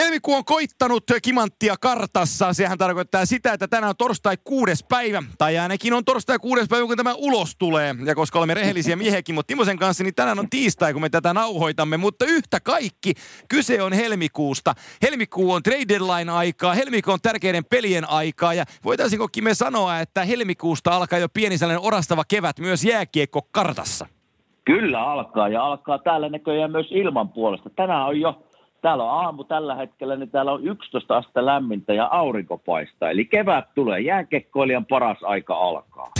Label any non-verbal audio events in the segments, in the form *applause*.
Helmikuu on koittanut kimanttia kartassa. Sehän tarkoittaa sitä, että tänään on torstai kuudes päivä. Tai ainakin on torstai kuudes päivä, kun tämä ulos tulee. Ja koska olemme rehellisiä *laughs* miehekin, mutta Timosen kanssa, niin tänään on tiistai, kun me tätä nauhoitamme. Mutta yhtä kaikki, kyse on helmikuusta. Helmikuu on trade deadline aikaa, helmikuu on tärkeiden pelien aikaa. Ja voitaisiinko me sanoa, että helmikuusta alkaa jo pieni sellainen orastava kevät myös jääkiekko kartassa? Kyllä alkaa ja alkaa täällä näköjään myös ilman puolesta. Tänään on jo Täällä on aamu tällä hetkellä, niin täällä on 11 astetta lämmintä ja aurinko paistaa. Eli kevät tulee, jääkekkoilijan paras aika alkaa.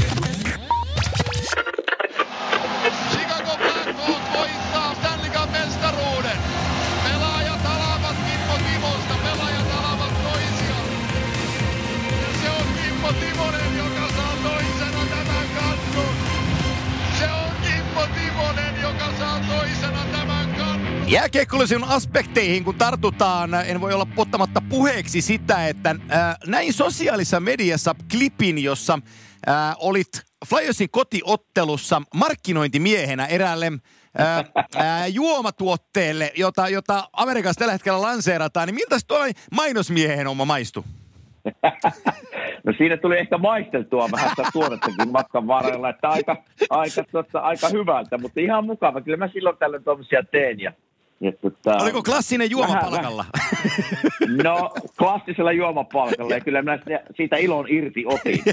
Jääkiekkoillisiin aspekteihin, kun tartutaan, en voi olla ottamatta puheeksi sitä, että äh, näin sosiaalisessa mediassa klipin, jossa äh, olit Flyersin kotiottelussa markkinointimiehenä eräälle äh, äh, juomatuotteelle, jota, jota Amerikassa tällä hetkellä lanseerataan, niin miltä tuo mainosmiehen oma maistu? *laughs* No siinä tuli ehkä maisteltua vähän sitä tuorettakin matkan varrella, että aika, aika, tossa, aika hyvältä, mutta ihan mukava. Kyllä mä silloin tällöin tuommoisia teen ja ja tota, Oliko klassinen juomapalkalla? Vähän, no, klassisella juomapalkalla ja kyllä minä siitä ilon irti otin. *laughs*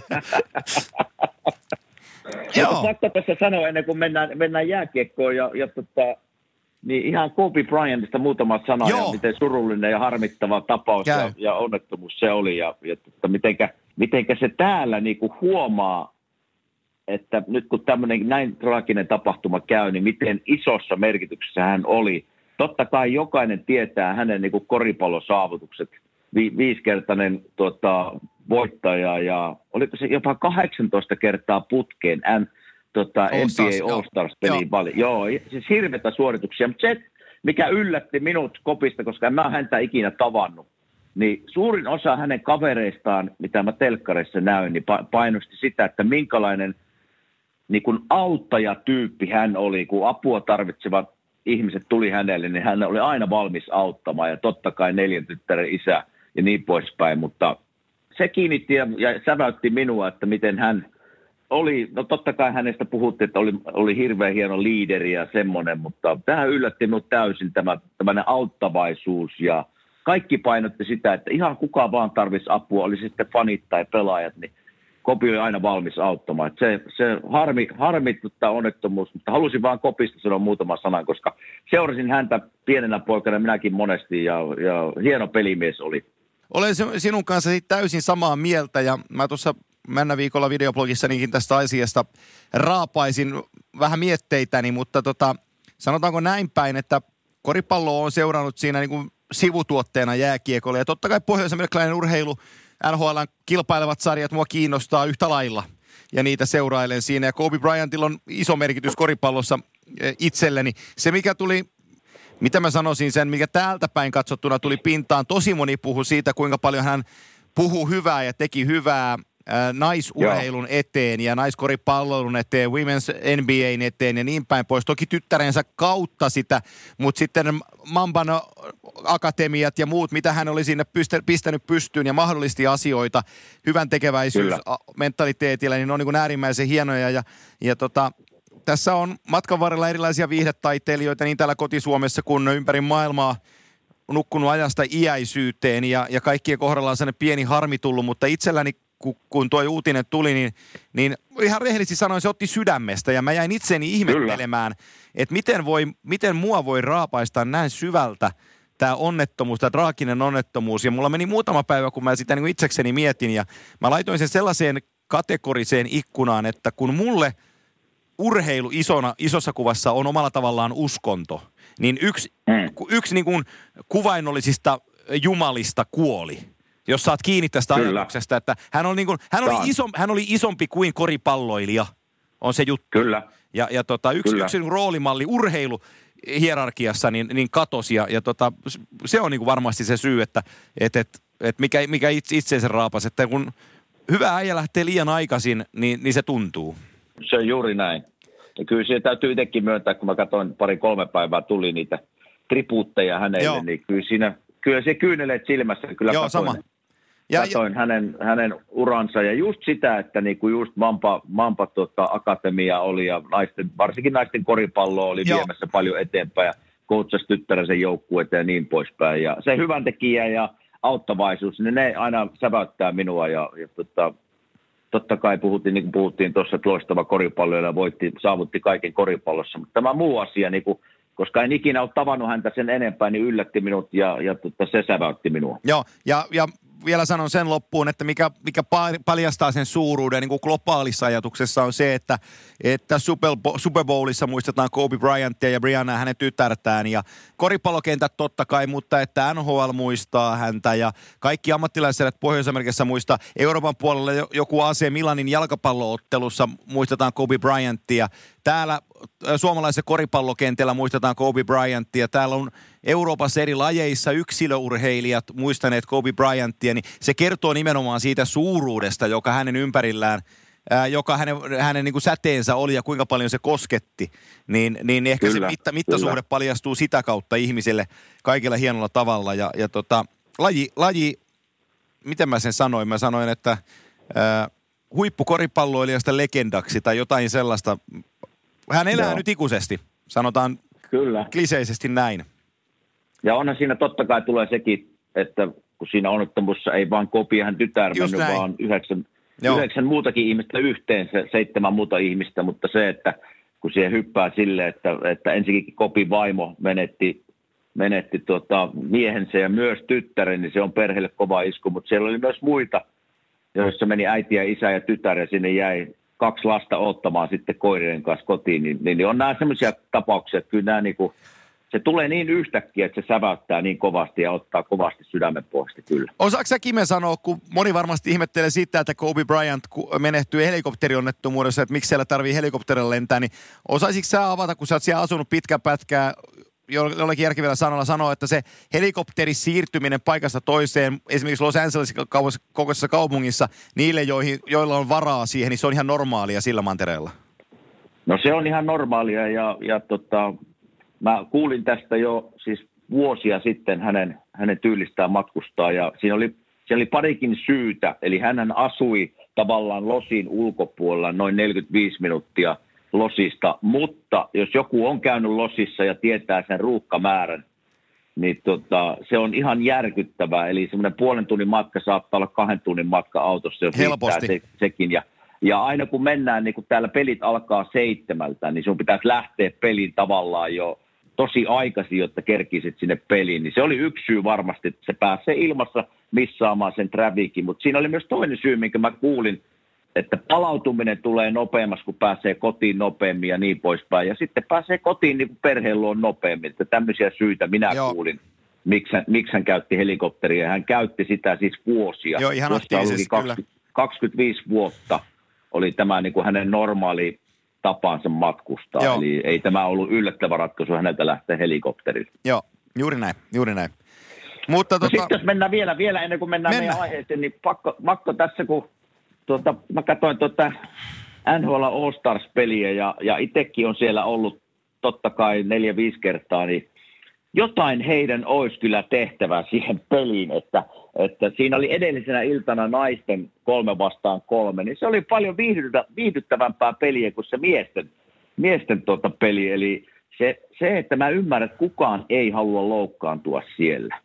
Joo. Pakko tässä sanoa ennen kuin mennään, mennään jääkiekkoon ja, ja tota, niin ihan Kobe Bryantista muutama sana Joo. ja miten surullinen ja harmittava tapaus ja, ja, onnettomuus se oli ja, ja tota, mitenkä, mitenkä se täällä niinku huomaa, että nyt kun tämmöinen näin traaginen tapahtuma käy, niin miten isossa merkityksessä hän oli – totta kai jokainen tietää hänen niin koripallosaavutukset. Vi, viisikertainen tota, voittaja ja oliko se jopa 18 kertaa putkeen N, tota, NBA All-Stars-peliin paljon. Joo, siis hirveitä suorituksia. Mutta se, mikä yllätti minut kopista, koska en mä häntä ikinä tavannut, niin suurin osa hänen kavereistaan, mitä mä telkkareissa näyn, niin painosti sitä, että minkälainen niin kuin auttajatyyppi hän oli, kun apua tarvitsevat ihmiset tuli hänelle, niin hän oli aina valmis auttamaan ja totta kai neljän tyttären isä ja niin poispäin, mutta se kiinnitti ja, ja säväytti minua, että miten hän oli, no totta kai hänestä puhuttiin, että oli, oli hirveän hieno liideri ja semmoinen, mutta tähän yllätti minut täysin tämä tämmöinen auttavaisuus ja kaikki painotti sitä, että ihan kuka vaan tarvisi apua, oli sitten fanit tai pelaajat, niin Kopi oli aina valmis auttamaan. se, se harmi, harmituttaa onnettomuus, mutta halusin vaan Kopista sanoa muutama sanan, koska seurasin häntä pienenä poikana minäkin monesti ja, ja hieno pelimies oli. Olen sinun kanssa täysin samaa mieltä ja mä tuossa mennä viikolla videoblogissanikin tästä asiasta raapaisin vähän mietteitäni, mutta tota, sanotaanko näin päin, että koripallo on seurannut siinä niin kuin sivutuotteena jääkiekolle ja totta kai pohjois-amerikkalainen urheilu NHL kilpailevat sarjat mua kiinnostaa yhtä lailla ja niitä seurailen siinä. Ja Kobe Bryantilla on iso merkitys koripallossa eh, itselleni. Se, mikä tuli mitä mä sanoisin sen, mikä täältä päin katsottuna tuli pintaan. Tosi moni puhui siitä, kuinka paljon hän puhuu hyvää ja teki hyvää naisurheilun Joo. eteen ja naiskoripallon eteen, Women's NBAn eteen ja niin päin pois. Toki tyttärensä kautta sitä, mutta sitten Mamban akatemiat ja muut, mitä hän oli sinne pistänyt pystyyn ja mahdollisti asioita hyvän tekeväisyys mentaliteetillä, niin ne on niin kuin äärimmäisen hienoja ja, ja tota, tässä on matkan varrella erilaisia viihdetaiteilijoita niin täällä kotisuomessa kuin ympäri maailmaa nukkunut ajasta iäisyyteen ja, ja kaikkien kohdalla on sellainen pieni harmi tullut, mutta itselläni kun, kun tuo uutinen tuli, niin, niin ihan rehellisesti sanoin, se otti sydämestä ja mä jäin itseni ihmettelemään, Kyllä. että miten, voi, miten mua voi raapaista näin syvältä tämä onnettomuus, tämä traaginen onnettomuus. Ja mulla meni muutama päivä, kun mä sitä niin itsekseni mietin ja mä laitoin sen sellaiseen kategoriseen ikkunaan, että kun mulle urheilu isona, isossa kuvassa on omalla tavallaan uskonto, niin yksi, mm. yksi niin kuin kuvainnollisista jumalista kuoli – jos saat kiinni tästä Kyllä. ajatuksesta, että hän oli, niin kuin, hän, oli iso, hän oli isompi kuin koripalloilija, on se juttu. Kyllä. Ja, ja tota, yksi, Kyllä. yksi roolimalli urheilu hierarkiassa niin, niin katosi ja, ja tota, se on niin kuin varmasti se syy, että et, et, et mikä, mikä itse, itseensä raapas, että kun hyvä äijä lähtee liian aikaisin, niin, niin se tuntuu. Se on juuri näin. Ja kyllä se täytyy itsekin myöntää, kun mä katsoin pari-kolme päivää tuli niitä tribuutteja hänelle, Joo. niin kyllä siinä kyllä se kyyneleet silmässä kyllä Joo, sama. Ja, katoin ja, hänen, hänen uransa ja just sitä, että niinku just Mampa, Mampa tota, Akatemia oli ja naisten, varsinkin naisten koripallo oli Joo. viemässä paljon eteenpäin ja koutsasi tyttärensä joukkueita ja niin poispäin. Ja se hyvän tekijä ja auttavaisuus, niin ne aina säväyttää minua ja, ja tota, totta kai puhuttiin, niin kuin puhuttiin tuossa, että loistava koripallo ja voitti, saavutti kaiken koripallossa, mutta tämä muu asia, niin kuin, koska en ikinä ole tavannut häntä sen enempää, niin yllätti minut ja, ja tota, se säväytti minua. Joo, ja, ja vielä sanon sen loppuun, että mikä, mikä paljastaa sen suuruuden niin kuin globaalissa ajatuksessa on se, että, että Super Bowlissa muistetaan Kobe Bryantia ja Brianna hänen tytärtään ja koripallokentät totta kai, mutta että NHL muistaa häntä ja kaikki ammattilaiset Pohjois-Amerikassa muistaa. Euroopan puolella joku AC Milanin jalkapalloottelussa muistetaan Kobe Bryantia. Täällä suomalaisessa koripallokentällä muistetaan Kobe Bryantia. Täällä on Euroopassa eri lajeissa yksilöurheilijat muistaneet Kobe Bryantia, niin se kertoo nimenomaan siitä suuruudesta, joka hänen ympärillään ää, joka hänen, hänen niin kuin säteensä oli ja kuinka paljon se kosketti, niin, niin ehkä kyllä, se mitta, mittasuhde kyllä. paljastuu sitä kautta ihmisille kaikilla hienolla tavalla. Ja, ja tota, laji, laji, miten mä sen sanoin? Mä sanoin, että ää, huippukoripalloilijasta legendaksi tai jotain sellaista. Hän elää Joo. nyt ikuisesti, sanotaan Kyllä. kliseisesti näin. Ja onhan siinä totta kai tulee sekin, että kun siinä onnettomuussa ei vaan kopia hän tytär mennyt, vaan yhdeksän, yhdeksän muutakin ihmistä yhteensä, seitsemän muuta ihmistä, mutta se, että kun siihen hyppää sille, että, että ensinnäkin kopin vaimo menetti, menetti tuota, miehensä ja myös tyttären, niin se on perheelle kova isku, mutta siellä oli myös muita, joissa meni äiti ja isä ja tytär ja sinne jäi kaksi lasta ottamaan sitten koirien kanssa kotiin, niin, niin on nämä sellaisia tapauksia, että kyllä nämä niin kuin, se tulee niin yhtäkkiä, että se säväyttää niin kovasti ja ottaa kovasti sydämen puolesta kyllä. Osaatko sä Kime sanoa, kun moni varmasti ihmettelee sitä, että Kobe Bryant menehtyi helikopterionnettomuudessa, että miksi siellä tarvii helikopterilla lentää, niin osaisitko sä avata, kun sä oot siellä asunut pitkä pätkää, jollakin järkevällä sanalla sanoa, että se helikopteri siirtyminen paikasta toiseen, esimerkiksi Los Angeles kokoisessa kaupungissa, niille, joihin, joilla on varaa siihen, niin se on ihan normaalia sillä mantereella? No se on ihan normaalia ja, ja tota, mä kuulin tästä jo siis vuosia sitten hänen, hänen tyylistään matkustaa ja siinä oli, siinä oli parikin syytä. Eli hän asui tavallaan Losin ulkopuolella noin 45 minuuttia Losista, mutta jos joku on käynyt Losissa ja tietää sen ruuhkamäärän, niin tota, se on ihan järkyttävää. Eli semmoinen puolen tunnin matka saattaa olla kahden tunnin matka autossa, jos Helposti. Se, sekin. Ja, ja aina kun mennään, niin kun täällä pelit alkaa seitsemältä, niin sun pitäisi lähteä pelin tavallaan jo tosi aikaisin, jotta kerkisit sinne peliin, niin se oli yksi syy varmasti, että se pääsee ilmassa missaamaan sen trafikin, mutta siinä oli myös toinen syy, minkä mä kuulin, että palautuminen tulee nopeammas, kun pääsee kotiin nopeammin ja niin poispäin. Ja sitten pääsee kotiin niin kuin perheen luon nopeammin. Että tämmöisiä syitä minä Joo. kuulin, miksi hän, miksi hän käytti helikopteria. Hän käytti sitä siis vuosia. Joo, ihan aktiivisesti 20, 25 vuotta oli tämä niin kuin hänen normaali tapaansa matkustaa. Joo. Eli ei tämä ollut yllättävä ratkaisu häneltä lähteä helikopterille. Joo, juuri näin, juuri näin. Mutta no tota... Sitten jos mennään vielä, vielä ennen kuin mennään Mennä. meidän aiheeseen, niin pakko, pakko tässä, kun tuota, mä katsoin tuota NHL All Stars-peliä ja, ja itsekin on siellä ollut totta kai neljä-viisi kertaa, niin jotain heidän olisi kyllä tehtävä siihen peliin, että, että siinä oli edellisenä iltana naisten kolme vastaan kolme, niin se oli paljon viihdyttä, viihdyttävämpää peliä kuin se miesten, miesten tuota peli. Eli se, se, että mä ymmärrän, että kukaan ei halua loukkaantua siellä.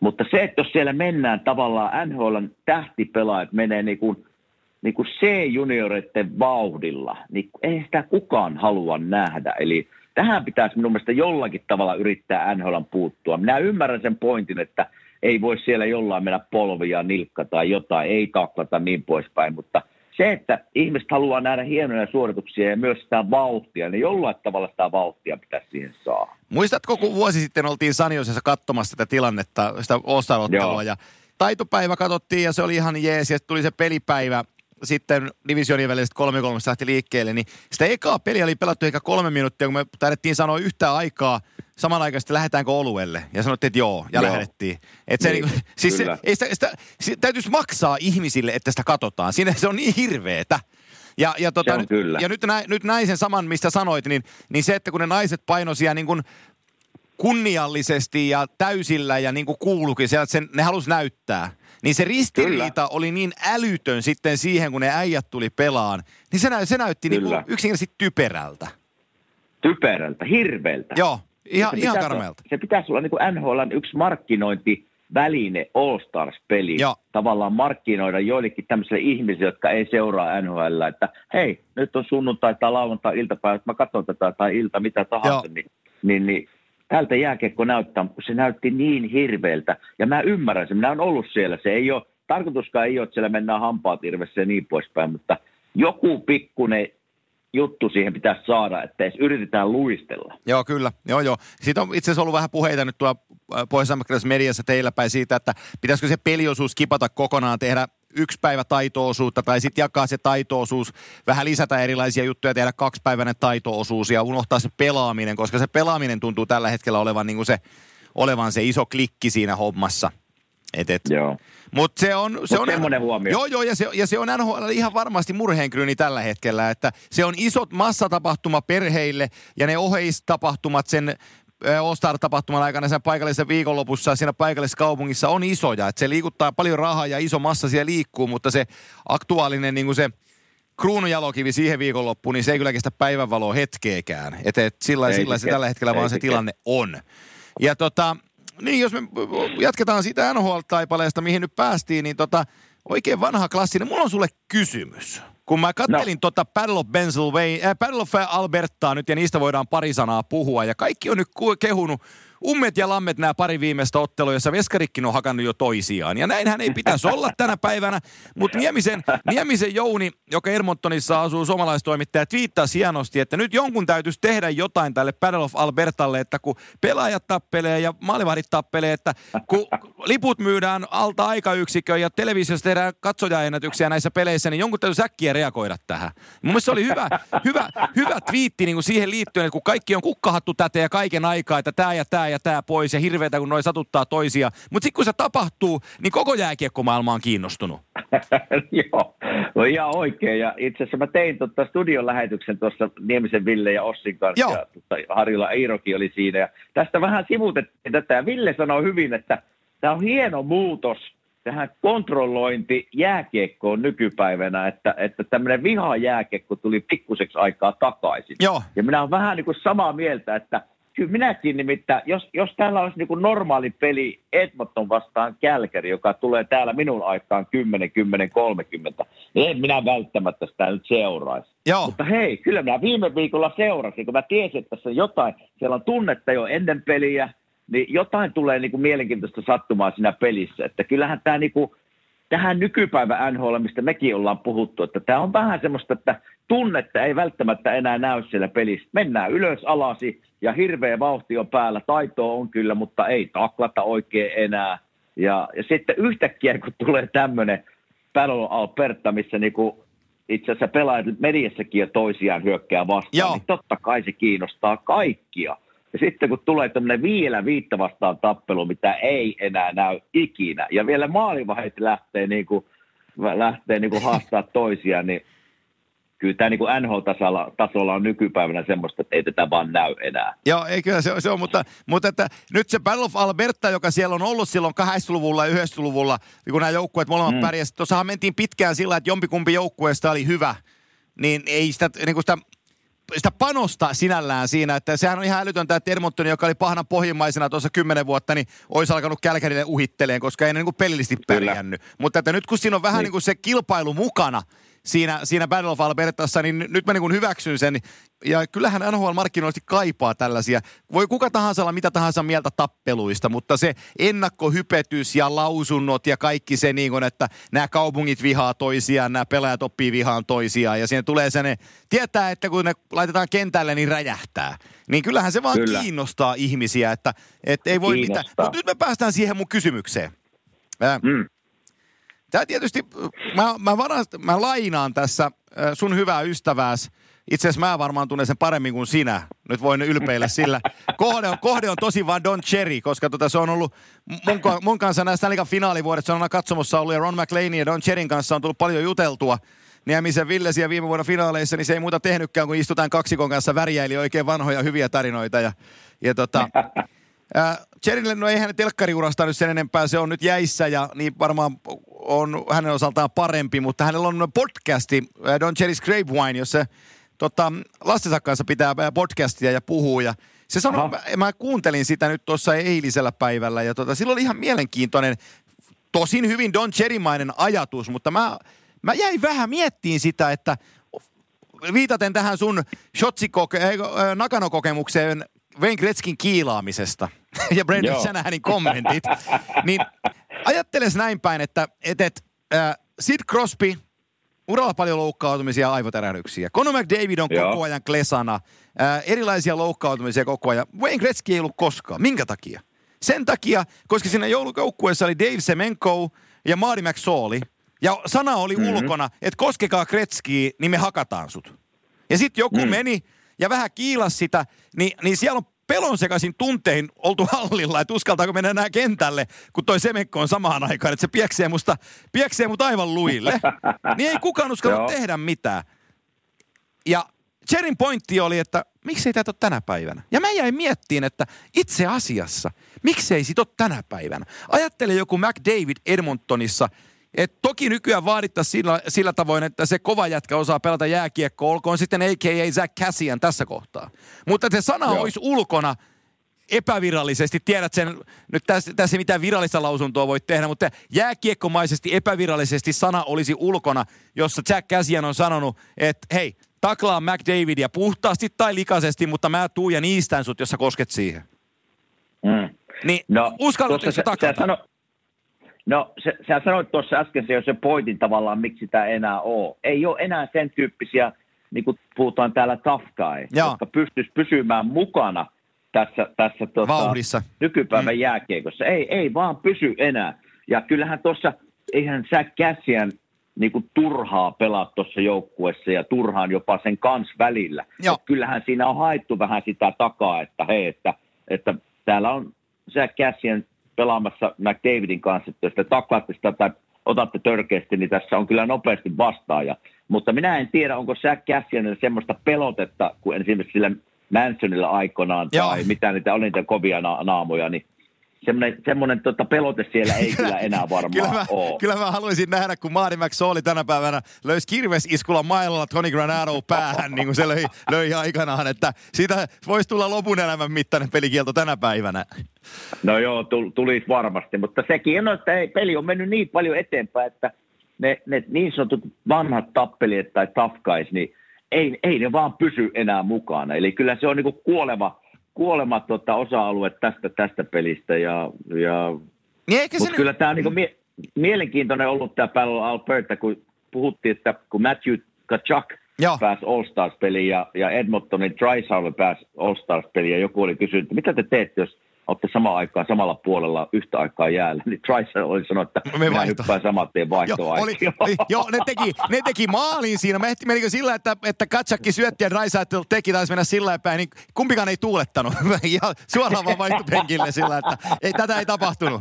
Mutta se, että jos siellä mennään tavallaan NHLn tähtipelaajat menee niin kuin, niin kuin C-junioreiden vauhdilla, niin ei sitä kukaan halua nähdä. Eli tähän pitäisi minun mielestä jollakin tavalla yrittää NHL puuttua. Minä ymmärrän sen pointin, että ei voi siellä jollain mennä polvia, nilkka tai jotain, ei taklata niin poispäin, mutta se, että ihmiset haluaa nähdä hienoja suorituksia ja myös sitä vauhtia, niin jollain tavalla sitä vauhtia pitäisi siihen saa. Muistatko, kun vuosi sitten oltiin Saniosessa katsomassa tätä tilannetta, sitä ostarottelua ja taitopäivä katsottiin ja se oli ihan jees ja tuli se pelipäivä sitten divisionin välisestä 3-3 lähti liikkeelle, niin sitä ekaa peliä oli pelattu ehkä kolme minuuttia, kun me taidettiin sanoa yhtä aikaa samanaikaisesti lähdetäänkö oluelle. Ja sanottiin, että joo, ja joo. lähdettiin. Et se, niin, niin, siis se, ei sitä, sitä, sitä, täytyisi maksaa ihmisille, että sitä katsotaan. Siinä se on niin hirveetä. Ja, ja, tota, nyt, ja nyt, näin, nyt näin sen saman, mistä sanoit, niin, niin se, että kun ne naiset painoisia niin kuin kunniallisesti ja täysillä ja niin kuin kuuluukin, sieltä sen, ne halus näyttää. Niin se ristiriita Kyllä. oli niin älytön sitten siihen, kun ne äijät tuli pelaan. Niin se, nä, se näytti niin kuin yksinkertaisesti typerältä. Typerältä, hirveältä. Joo, ihan, ihan karmeelta. Se pitäisi olla niin kuin NHLn yksi markkinointi väline All Stars-peli Joo. tavallaan markkinoida joillekin tämmöisille ihmisille, jotka ei seuraa NHL, että hei, nyt on sunnuntai tai lauantai iltapäivä, että mä katson tätä tai ilta, mitä tahansa, niin, niin, niin tältä jääkiekko näyttää, mutta se näytti niin hirveältä. Ja mä ymmärrän sen, minä olen ollut siellä. Se ei ole, tarkoituskaan ei ole, että siellä mennään hampaat irvessä ja niin poispäin, mutta joku pikkunen juttu siihen pitäisi saada, että edes yritetään luistella. Joo, kyllä. Joo, joo. Siitä on itse asiassa ollut vähän puheita nyt tuolla äh, pohjois mediassa teillä päin siitä, että pitäisikö se peliosuus kipata kokonaan, tehdä yksi päivä taitoosuutta tai sitten jakaa se taitoosuus, vähän lisätä erilaisia juttuja, tehdä kaksipäiväinen taitoosuus ja unohtaa se pelaaminen, koska se pelaaminen tuntuu tällä hetkellä olevan, niin kuin se, olevan se iso klikki siinä hommassa. Et, et. Joo. Mutta se on... Se Mut on huomio. Joo, joo, ja se, ja se on NHL ihan varmasti murheenkryyni tällä hetkellä, että se on isot massatapahtuma perheille ja ne oheistapahtumat sen All-Star-tapahtuman aikana sen paikallisessa viikonlopussa siinä paikallisessa kaupungissa on isoja. Että se liikuttaa paljon rahaa ja iso massa siellä liikkuu, mutta se aktuaalinen niin kuin se kruunujalokivi siihen viikonloppuun, niin se ei kyllä kestä päivänvaloa hetkeekään. Että et sillä, sillä se tällä hetkellä vaan se tilanne on. Ja tota, niin jos me jatketaan sitä NHL-taipaleesta, mihin nyt päästiin, niin tota, oikein vanha klassinen. Mulla on sulle kysymys. Kun mä kattelin no. tota Battle of Pennsylvania, äh, Battle of Albertaa nyt ja niistä voidaan pari sanaa puhua ja kaikki on nyt kehunut ummet ja lammet nämä pari viimeistä ottelua, jossa Veskarikkin on hakannut jo toisiaan. Ja näinhän ei pitäisi olla tänä päivänä, mutta Niemisen, Niemisen Jouni, joka Ermontonissa asuu suomalaistoimittaja, twiittasi hienosti, että nyt jonkun täytyisi tehdä jotain tälle Battle of Albertalle, että kun pelaajat tappelee ja maalivahdit tappelee, että kun liput myydään alta aikayksikkö ja televisiossa tehdään katsojaennätyksiä näissä peleissä, niin jonkun täytyisi äkkiä reagoida tähän. Mun mielestä se oli hyvä, hyvä, hyvä twiitti niin kuin siihen liittyen, että kun kaikki on kukkahattu tätä ja kaiken aikaa, että tämä ja tämä ja tämä pois ja hirveätä, kun noin satuttaa toisia. Mutta sitten kun se tapahtuu, niin koko jääkiekkomaailma on kiinnostunut. *laughs* Joo, no ihan oikein. Ja itse asiassa mä tein tuota studion lähetyksen tuossa Niemisen Ville ja Ossin kanssa. Joo. Ja tuota, Harjula Eirokin oli siinä. Ja tästä vähän sivutettiin tätä. Ja Ville sanoi hyvin, että tämä on hieno muutos tähän kontrollointi jääkiekkoon nykypäivänä, että, että tämmöinen viha jääkiekko tuli pikkuseksi aikaa takaisin. Joo. Ja minä olen vähän niin kuin samaa mieltä, että kyllä minäkin nimittäin, jos, jos täällä olisi niin kuin normaali peli Edmonton vastaan Kälkäri, joka tulee täällä minun aikaan 10, 10, 30, niin en minä välttämättä sitä nyt seuraisi. Joo. Mutta hei, kyllä minä viime viikolla seurasin, kun mä tiesin, että tässä jotain, siellä on tunnetta jo ennen peliä, niin jotain tulee niin kuin mielenkiintoista sattumaa siinä pelissä. Että kyllähän tämä niin kuin, tähän nykypäivän NHL, mistä mekin ollaan puhuttu, että tämä on vähän semmoista, että tunnetta ei välttämättä enää näy siellä pelissä. Mennään ylös alasi ja hirveä vauhti on päällä, taitoa on kyllä, mutta ei taklata oikein enää. Ja, ja sitten yhtäkkiä, kun tulee tämmöinen Battle Alberta, missä niinku itse asiassa pelaajat mediassakin jo toisiaan hyökkää vastaan, Joo. niin totta kai se kiinnostaa kaikkia. Ja sitten kun tulee tämmöinen vielä viitta vastaan tappelu, mitä ei enää näy ikinä, ja vielä maalivahit lähtee, niin kuin, lähtee niin kuin haastaa *laughs* toisiaan, niin kyllä tämä niin NHL-tasolla tasolla on nykypäivänä semmoista, että ei tätä vaan näy enää. Joo, ei kyllä se, se on, mutta, mutta että nyt se Battle of Alberta, joka siellä on ollut silloin 80-luvulla ja 90-luvulla, niin kun nämä joukkueet molemmat mm. pärjäsivät, tuossahan mentiin pitkään sillä, että jompikumpi joukkueesta oli hyvä, niin ei sitä, niin kuin sitä sitä panosta sinällään siinä, että sehän on ihan älytöntä, että Edmonton, joka oli pahana pohjimmaisena tuossa kymmenen vuotta, niin olisi alkanut Kälkärille uhitteleen, koska ei ne niin pellillisesti pärjännyt. Mutta että nyt kun siinä on vähän niin. niin kuin se kilpailu mukana, siinä, siinä Battle of Albertassa, niin nyt mä niin hyväksyn sen. Ja kyllähän NHL markkinoillisesti kaipaa tällaisia. Voi kuka tahansa olla mitä tahansa mieltä tappeluista, mutta se ennakkohypetys ja lausunnot ja kaikki se, niin kuin, että nämä kaupungit vihaa toisiaan, nämä pelaajat oppii vihaan toisiaan ja siihen tulee se ne, tietää, että kun ne laitetaan kentälle, niin räjähtää. Niin kyllähän se vaan Kyllä. kiinnostaa ihmisiä, että, että ei voi mitään. Mutta nyt me päästään siihen mun kysymykseen. mm. Tämä tietysti, mä, mä, varast, mä lainaan tässä sun hyvää ystävääs. Itse asiassa mä varmaan tunnen sen paremmin kuin sinä. Nyt voin ylpeillä sillä. Kohde on, kohde on tosi vaan Don Cherry, koska tota se on ollut mun, mun kanssa näistä Stanley finaalivuodet. Se on aina katsomossa ollut ja Ron McLean ja Don Cherryn kanssa on tullut paljon juteltua. Niemisen Villesiä viime vuonna finaaleissa, niin se ei muuta tehnytkään, kun istutaan kaksikon kanssa värjäili oikein vanhoja hyviä tarinoita. Ja, ja tota, *laughs* Cherille, no ei hänen telkkariurasta nyt sen enempää, se on nyt jäissä ja niin varmaan on hänen osaltaan parempi, mutta hänellä on podcasti äh, Don Cherry's Grapevine, jossa tota, lastensa kanssa pitää podcastia ja puhuu. Ja se sanoi, mä, mä, kuuntelin sitä nyt tuossa eilisellä päivällä ja tota, sillä oli ihan mielenkiintoinen, tosin hyvin Don Cherrymainen ajatus, mutta mä, mä jäin vähän miettiin sitä, että viitaten tähän sun shotsikoke- äh, Nakano-kokemukseen Wayne Gretzkin kiilaamisesta *laughs* ja Brendan Shannahanin kommentit, niin *laughs* ajatteles näin päin, että et, et, äh, Sid Crosby, uralla paljon loukkaantumisia ja aivotärähdyksiä. Conor McDavid on Joo. koko ajan klesana, äh, erilaisia loukkaantumisia koko ajan. Wayne Gretzky ei ollut koskaan. Minkä takia? Sen takia, koska siinä joulukoukkueessa oli Dave Semenko ja Marty McSorley, ja sana oli mm-hmm. ulkona, että koskekaa Kretskiä, niin me hakataan sut. Ja sitten joku mm. meni ja vähän kiilas sitä, niin, niin siellä on pelon sekaisin tuntein oltu hallilla, että uskaltaako mennä enää kentälle, kun toi Semekko on samaan aikaan, että se pieksee musta, pieksee mut aivan luille. niin ei kukaan uskalla *laughs* tehdä mitään. Ja Cherin pointti oli, että miksei tätä ole tänä päivänä? Ja mä jäin miettiin, että itse asiassa, miksei sit ole tänä päivänä? Ajattele joku McDavid Edmontonissa – et toki nykyään vaadittaisiin sillä, sillä tavoin, että se kova jätkä osaa pelata jääkiekko, olkoon sitten a.k.a. Zach Cassian tässä kohtaa. Mutta se sana Joo. olisi ulkona epävirallisesti, tiedät sen, nyt tässä, tässä ei mitään virallista lausuntoa voi tehdä, mutta jääkiekkomaisesti epävirallisesti sana olisi ulkona, jossa Jack Cassian on sanonut, että hei, taklaa McDavidia puhtaasti tai likaisesti, mutta mä tuun ja niistän sut, jos sä kosket siihen. Mm. Niin no, uskallatko sä taklata? Sano, No, sä, sä sanoit tuossa äsken se jo se pointin tavallaan, miksi sitä enää ole. Ei ole enää sen tyyppisiä, niin kuin puhutaan täällä tough guy, jotka pystyisi pysymään mukana tässä, tässä tota, Vauhdissa. nykypäivän mm. jääkiekossa. Ei, ei vaan pysy enää. Ja kyllähän tuossa, eihän sä käsiän niin kuin turhaa pelaa tuossa joukkuessa ja turhaan jopa sen kans välillä. Kyllähän siinä on haettu vähän sitä takaa, että hei, että, että täällä on sä käsien pelaamassa McDavidin kanssa, että jos te taklaatte sitä tai otatte törkeästi, niin tässä on kyllä nopeasti vastaaja. Mutta minä en tiedä, onko Jack Cassianilla semmoista pelotetta, kuin esimerkiksi sillä Mansonilla aikoinaan, Joo. tai mitä niitä oli niitä kovia na- naamoja, niin semmoinen, semmoinen tota pelote siellä ei kyllä enää varmaan kyllä mä, ole. Kyllä mä haluaisin nähdä, kun Maari McSorley tänä päivänä löysi kirvesiskulla mailalla Tony Granado *laughs* päähän, niin kuin se löi, löi aikanaan, että siitä voisi tulla lopun elämän mittainen pelikielto tänä päivänä. No joo, tulisi varmasti, mutta sekin on, että ei, peli on mennyt niin paljon eteenpäin, että ne, ne niin sanotut vanhat tappelijat tai tafkais, niin ei, ei ne vaan pysy enää mukana. Eli kyllä se on niin kuoleva, kuolema tota, osa-alue tästä, tästä pelistä. Ja, ja... Niin Mutta kyllä tämä on niin mie- mielenkiintoinen ollut tämä Battle Alberta, kun puhuttiin, että kun Matthew Kachuk pääsi All-Stars-peliin ja, ja Edmontonin Drysaddle pääsi All-Stars-peliin ja joku oli kysynyt, että mitä te teette, jos olette samaan aikaan samalla puolella yhtä aikaa jäällä, niin Trice oli sanonut, että Me minä hyppään saman tien vaihtoa. oli, jo, ne teki, ne teki maalin siinä. Me menikö sillä, että, että Katsakki syötti ja Drysaitel teki, taisi mennä sillä päin, niin kumpikaan ei tuulettanut. *laughs* ja suoraan vaan vaihtui penkille sillä, että ei, tätä ei tapahtunut.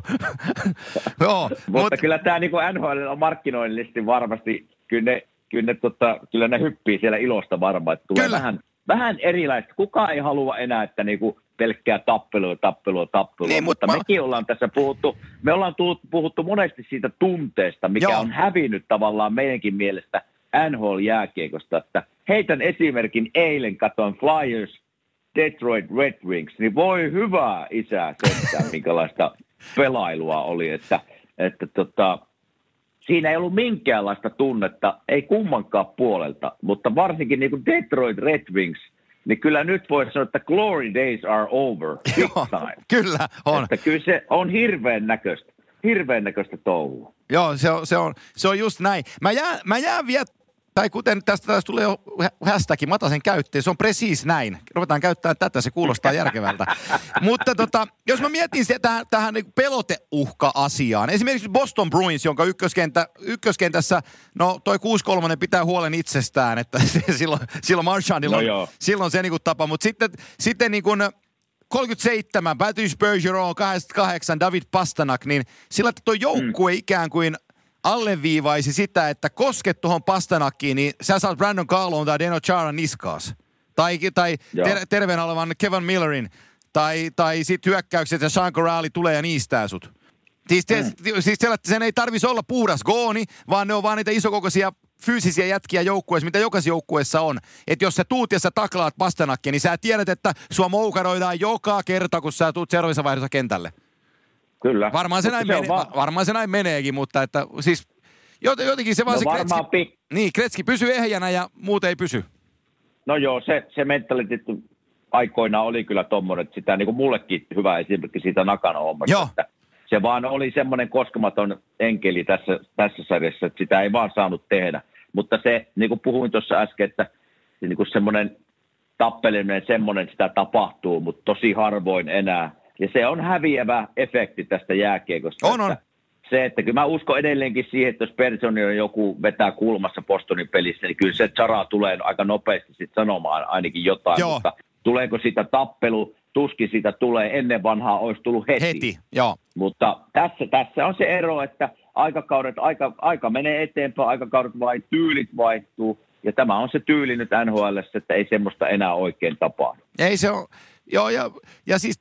*laughs* Joo, mutta mut... kyllä tämä niin NHL on markkinoillisesti varmasti, kyllä ne, kyllä ne, tota, kyllä ne hyppii siellä ilosta varmaan, että tulee kyllä. vähän, vähän erilaista. Kukaan ei halua enää, että niinku pelkkää tappelua, tappelua, tappelua. Niin, mutta mä... mekin ollaan tässä puhuttu, me ollaan tullut, puhuttu monesti siitä tunteesta, mikä Joo. on hävinnyt tavallaan meidänkin mielestä NHL-jääkiekosta. Että heitän esimerkin eilen, katoin Flyers, Detroit Red Wings, niin voi hyvää isää sentään, *laughs* minkälaista pelailua oli, että, että tota, siinä ei ollut minkäänlaista tunnetta, ei kummankaan puolelta, mutta varsinkin niin kuin Detroit Red Wings – niin kyllä nyt voi sanoa, että glory days are over, *laughs* time. kyllä on. Että kyllä se on hirveän näköistä, hirveän näköistä touhua. Joo, se on, se on, se on just näin. Mä jään, mä jään vielä tai kuten tästä, tästä tulee jo hashtag, mä otan sen käyttöön, se on precis näin. Ruvetaan käyttämään tätä, se kuulostaa järkevältä. *laughs* Mutta tota, jos mä mietin sitä, tähän, tähän niin peloteuhka-asiaan, esimerkiksi Boston Bruins, jonka ykköskentä, ykköskentässä, no toi 6-3 pitää huolen itsestään, että *laughs* silloin, silloin Marchandilla no on, silloin se niin kuin tapa, mutta sitten, sitten niin kuin 37, Patrice Bergeron, 88, David Pastanak, niin sillä tuo joukkue mm. ikään kuin alleviivaisi sitä, että kosket tuohon pastanakkiin, niin sä saat Brandon Carlon tai Deno Charan niskaas. Tai, tai ter- terveen olevan Kevin Millerin tai, tai sitten hyökkäykset ja Sean Corrali tulee ja niistää sut. Siis, te, mm. siis sen ei tarvisi olla puhdas gooni, vaan ne on vaan niitä isokokoisia fyysisiä jätkiä joukkueessa, mitä jokaisessa joukkueessa on. Että jos sä tuut ja sä taklaat pastanakkia, niin sä tiedät, että sua moukaroidaan joka kerta, kun sä tuut seuraavassa vaihdossa kentälle. Kyllä. Varmaan se, näin se, mene, va- varmaan se näin meneekin, mutta että siis jotenkin se vaan no se Kretski, pik- niin, Kretski pysyy ehjänä ja muut ei pysy. No joo, se, se mentaliteetti aikoina oli kyllä tommonen, että sitä niin kuin mullekin hyvä esimerkki siitä nakana hommasta. Että se vaan oli semmoinen koskematon enkeli tässä, tässä sarjassa, että sitä ei vaan saanut tehdä. Mutta se, niin kuin puhuin tuossa äsken, että niin kuin semmoinen tappeleminen, semmoinen sitä tapahtuu, mutta tosi harvoin enää. Ja se on häviävä efekti tästä jääkiekosta. On, on. Se, että kyllä mä uskon edelleenkin siihen, että jos Personi on joku vetää kulmassa Bostonin pelissä, niin kyllä se Chara tulee aika nopeasti sitten sanomaan ainakin jotain. Joo. Mutta tuleeko sitä tappelu, tuskin sitä tulee. Ennen vanhaa olisi tullut heti. Heti, joo. Mutta tässä, tässä on se ero, että aikakaudet, aika, aika menee eteenpäin, aikakaudet vai tyylit vaihtuu. Ja tämä on se tyyli nyt NHL, että ei semmoista enää oikein tapahdu. Ei se ole. Joo, ja, ja siis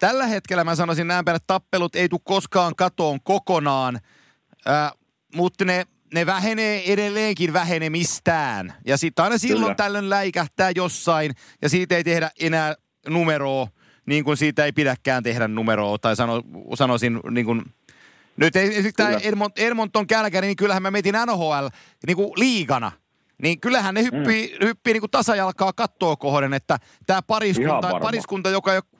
tällä hetkellä mä sanoisin näin päin, että tappelut ei tule koskaan katoon kokonaan, äh, mutta ne, ne vähenee edelleenkin vähenemistään. Ja sitten aina silloin Kyllä. tällöin läikähtää jossain, ja siitä ei tehdä enää numeroa, niin kuin siitä ei pidäkään tehdä numeroa, tai sano, sanoisin niin kuin, nyt ei, tämä Edmont, Edmonton Kälkäri, niin kyllähän mä metin NHL niin kuin liigana. Niin kyllähän ne hyppii, mm. hyppii niin kuin tasajalkaa kattoa kohden, että tämä pariskunta, pariskunta, joka ei ole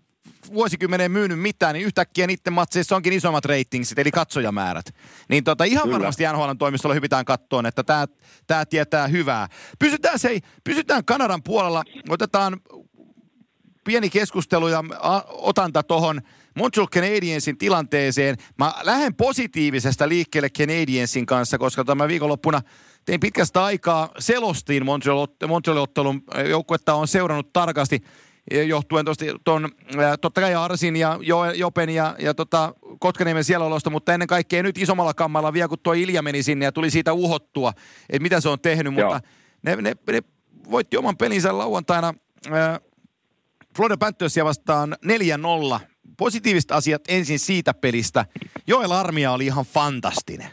vuosikymmeneen myynyt mitään, niin yhtäkkiä niiden matseissa onkin isommat ratingsit, eli katsojamäärät. Niin tota, ihan Kyllä. varmasti NHL toimistolla hypitään kattoon, että tämä, tämä tietää hyvää. Pysytään, se, pysytään Kanadan puolella, otetaan pieni keskustelu ja otanta tuohon Montreal Canadiensin tilanteeseen. Mä lähden positiivisesta liikkeelle Canadiensin kanssa, koska tämä viikonloppuna tein pitkästä aikaa selostiin Montreal-ottelun joukkuetta on seurannut tarkasti johtuen tosta, ton, totta kai Arsin ja Jopen ja, ja tota Kotkaniemen sielolosta, mutta ennen kaikkea nyt isommalla kammalla vielä kun tuo Ilja meni sinne ja tuli siitä uhottua, että mitä se on tehnyt, Joo. mutta ne, ne, ne voitti oman pelinsä lauantaina äh, Florida Panthersia vastaan 4-0. Positiiviset asiat ensin siitä pelistä. Joel Armia oli ihan fantastinen.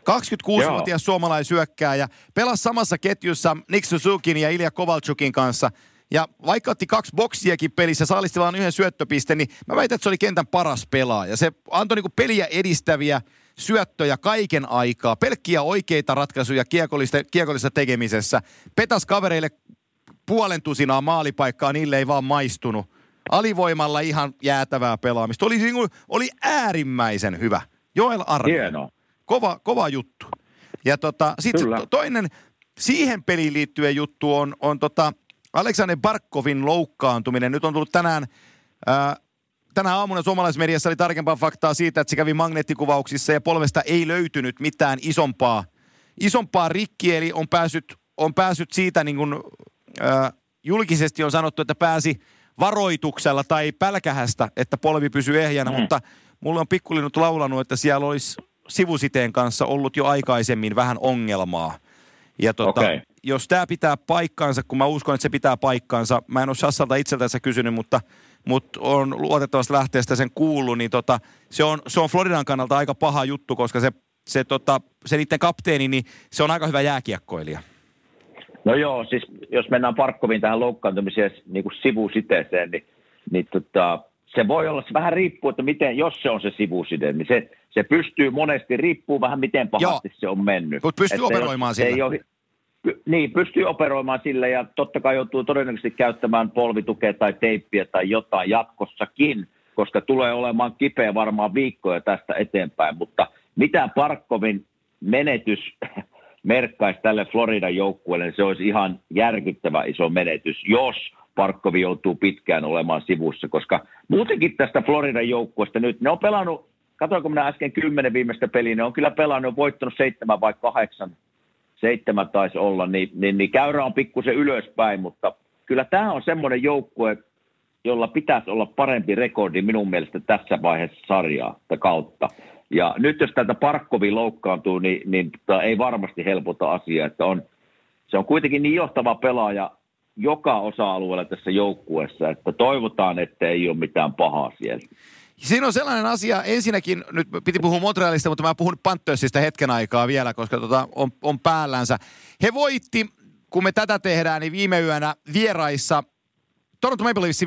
26-vuotias suomalaisyökkääjä pelasi samassa ketjussa Nick Suzukin ja Ilja Kovalchukin kanssa. Ja vaikka otti kaksi boksiakin pelissä, saalisti vain yhden syöttöpisteen, niin mä väitän, että se oli kentän paras pelaaja. Se antoi niinku peliä edistäviä syöttöjä kaiken aikaa, pelkkiä oikeita ratkaisuja kiekollista, kiekollista tekemisessä. Petas kavereille puolen tusinaa maalipaikkaa, niille ei vaan maistunut. Alivoimalla ihan jäätävää pelaamista. Oli, niin oli äärimmäisen hyvä. Joel Arvi. Hieno. Kova, kova juttu. Ja tota, sitten toinen siihen peliin liittyen juttu on, on tota Aleksander Barkovin loukkaantuminen. Nyt on tullut tänään, ää, tänä aamuna suomalaismediassa oli tarkempaa faktaa siitä, että se kävi magneettikuvauksissa ja polvesta ei löytynyt mitään isompaa, isompaa rikkiä, eli on päässyt, on päässyt siitä niin kuin julkisesti on sanottu, että pääsi varoituksella tai pälkähästä, että polvi pysyy ehjänä, mm. mutta mulle on pikkulinut laulanut, että siellä olisi sivusiteen kanssa ollut jo aikaisemmin vähän ongelmaa. Ja tota, okay. jos tämä pitää paikkaansa, kun mä uskon, että se pitää paikkaansa, mä en ole Sassalta itseltänsä kysynyt, mutta, mutta on luotettavasti lähteestä sen kuullut, niin tota, se, on, se on Floridan kannalta aika paha juttu, koska se, se, tota, se niiden kapteeni, niin se on aika hyvä jääkiekkoilija. No joo, siis jos mennään Parkkoviin tähän loukkaantumiseen niin kuin sivusiteeseen, niin, niin tota, se voi olla, se vähän riippuu, että miten, jos se on se sivuside, niin se, se pystyy monesti, riippuu vähän miten pahasti Joo. se on mennyt. Mutta pystyy että operoimaan sillä. Ei ole, niin, pystyy operoimaan sillä ja totta kai joutuu todennäköisesti käyttämään polvitukea tai teippiä tai jotain jatkossakin, koska tulee olemaan kipeä varmaan viikkoja tästä eteenpäin, mutta mitä Parkkovin menetys *laughs* merkkaisi tälle Floridan joukkueelle, niin se olisi ihan järkyttävä iso menetys, jos Parkkovi joutuu pitkään olemaan sivussa, koska muutenkin tästä Floridan joukkueesta nyt, ne on pelannut, katsoinko minä äsken kymmenen viimeistä peliä, ne on kyllä pelannut, voittanut seitsemän vai kahdeksan, seitsemän taisi olla, niin, niin, niin käyrä on pikkusen ylöspäin, mutta kyllä tämä on semmoinen joukkue, jolla pitäisi olla parempi rekordi minun mielestä tässä vaiheessa sarjaa tai kautta. Ja nyt jos täältä Parkkovi loukkaantuu, niin, niin tota, ei varmasti helpota asiaa, että on, se on kuitenkin niin johtava pelaaja joka osa-alueella tässä joukkueessa, että toivotaan, että ei ole mitään pahaa siellä. Siinä on sellainen asia, ensinnäkin, nyt piti puhua Montrealista, mutta mä puhun Panthersista hetken aikaa vielä, koska tota on, on päällänsä. He voitti, kun me tätä tehdään, niin viime yönä vieraissa Toronto Maple Leafs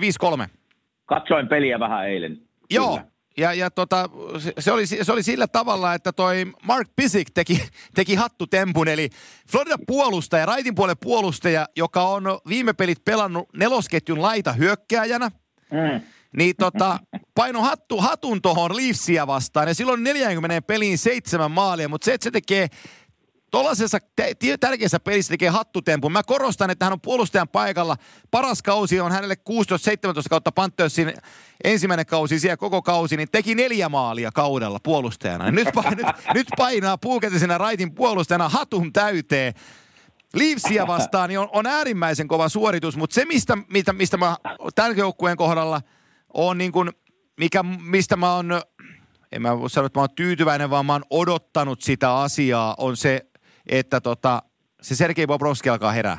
5-3. Katsoin peliä vähän eilen. Joo, Kyllä. Ja, ja tota, se, oli, se oli sillä tavalla, että toi Mark Pisick teki, *laughs* teki hattutempun, eli Florida puolustaja, raitin puolen puolustaja, joka on viime pelit pelannut nelosketjun laita hyökkääjänä, mm. niin tota, paino hattu, hatun tuohon Leafsia vastaan, ja silloin 40 peliin seitsemän maalia, mutta se, että se tekee Tuollaisessa tärkeässä pelissä tekee hattutempun. Mä korostan, että hän on puolustajan paikalla. Paras kausi on hänelle 16-17 kautta Panthersin ensimmäinen kausi siellä koko kausi, niin teki neljä maalia kaudella puolustajana. Nyt, *laughs* nyt, nyt painaa puukätisenä raitin puolustajana hatun täyteen. Leafsia vastaan niin on, on äärimmäisen kova suoritus, mutta se, mistä, mistä, mistä mä tämän joukkueen kohdalla on niin kuin, mikä, mistä mä oon, en mä voi sanoa, että mä oon tyytyväinen, vaan mä oon odottanut sitä asiaa, on se että tota, se Sergei Bobrovski alkaa herää.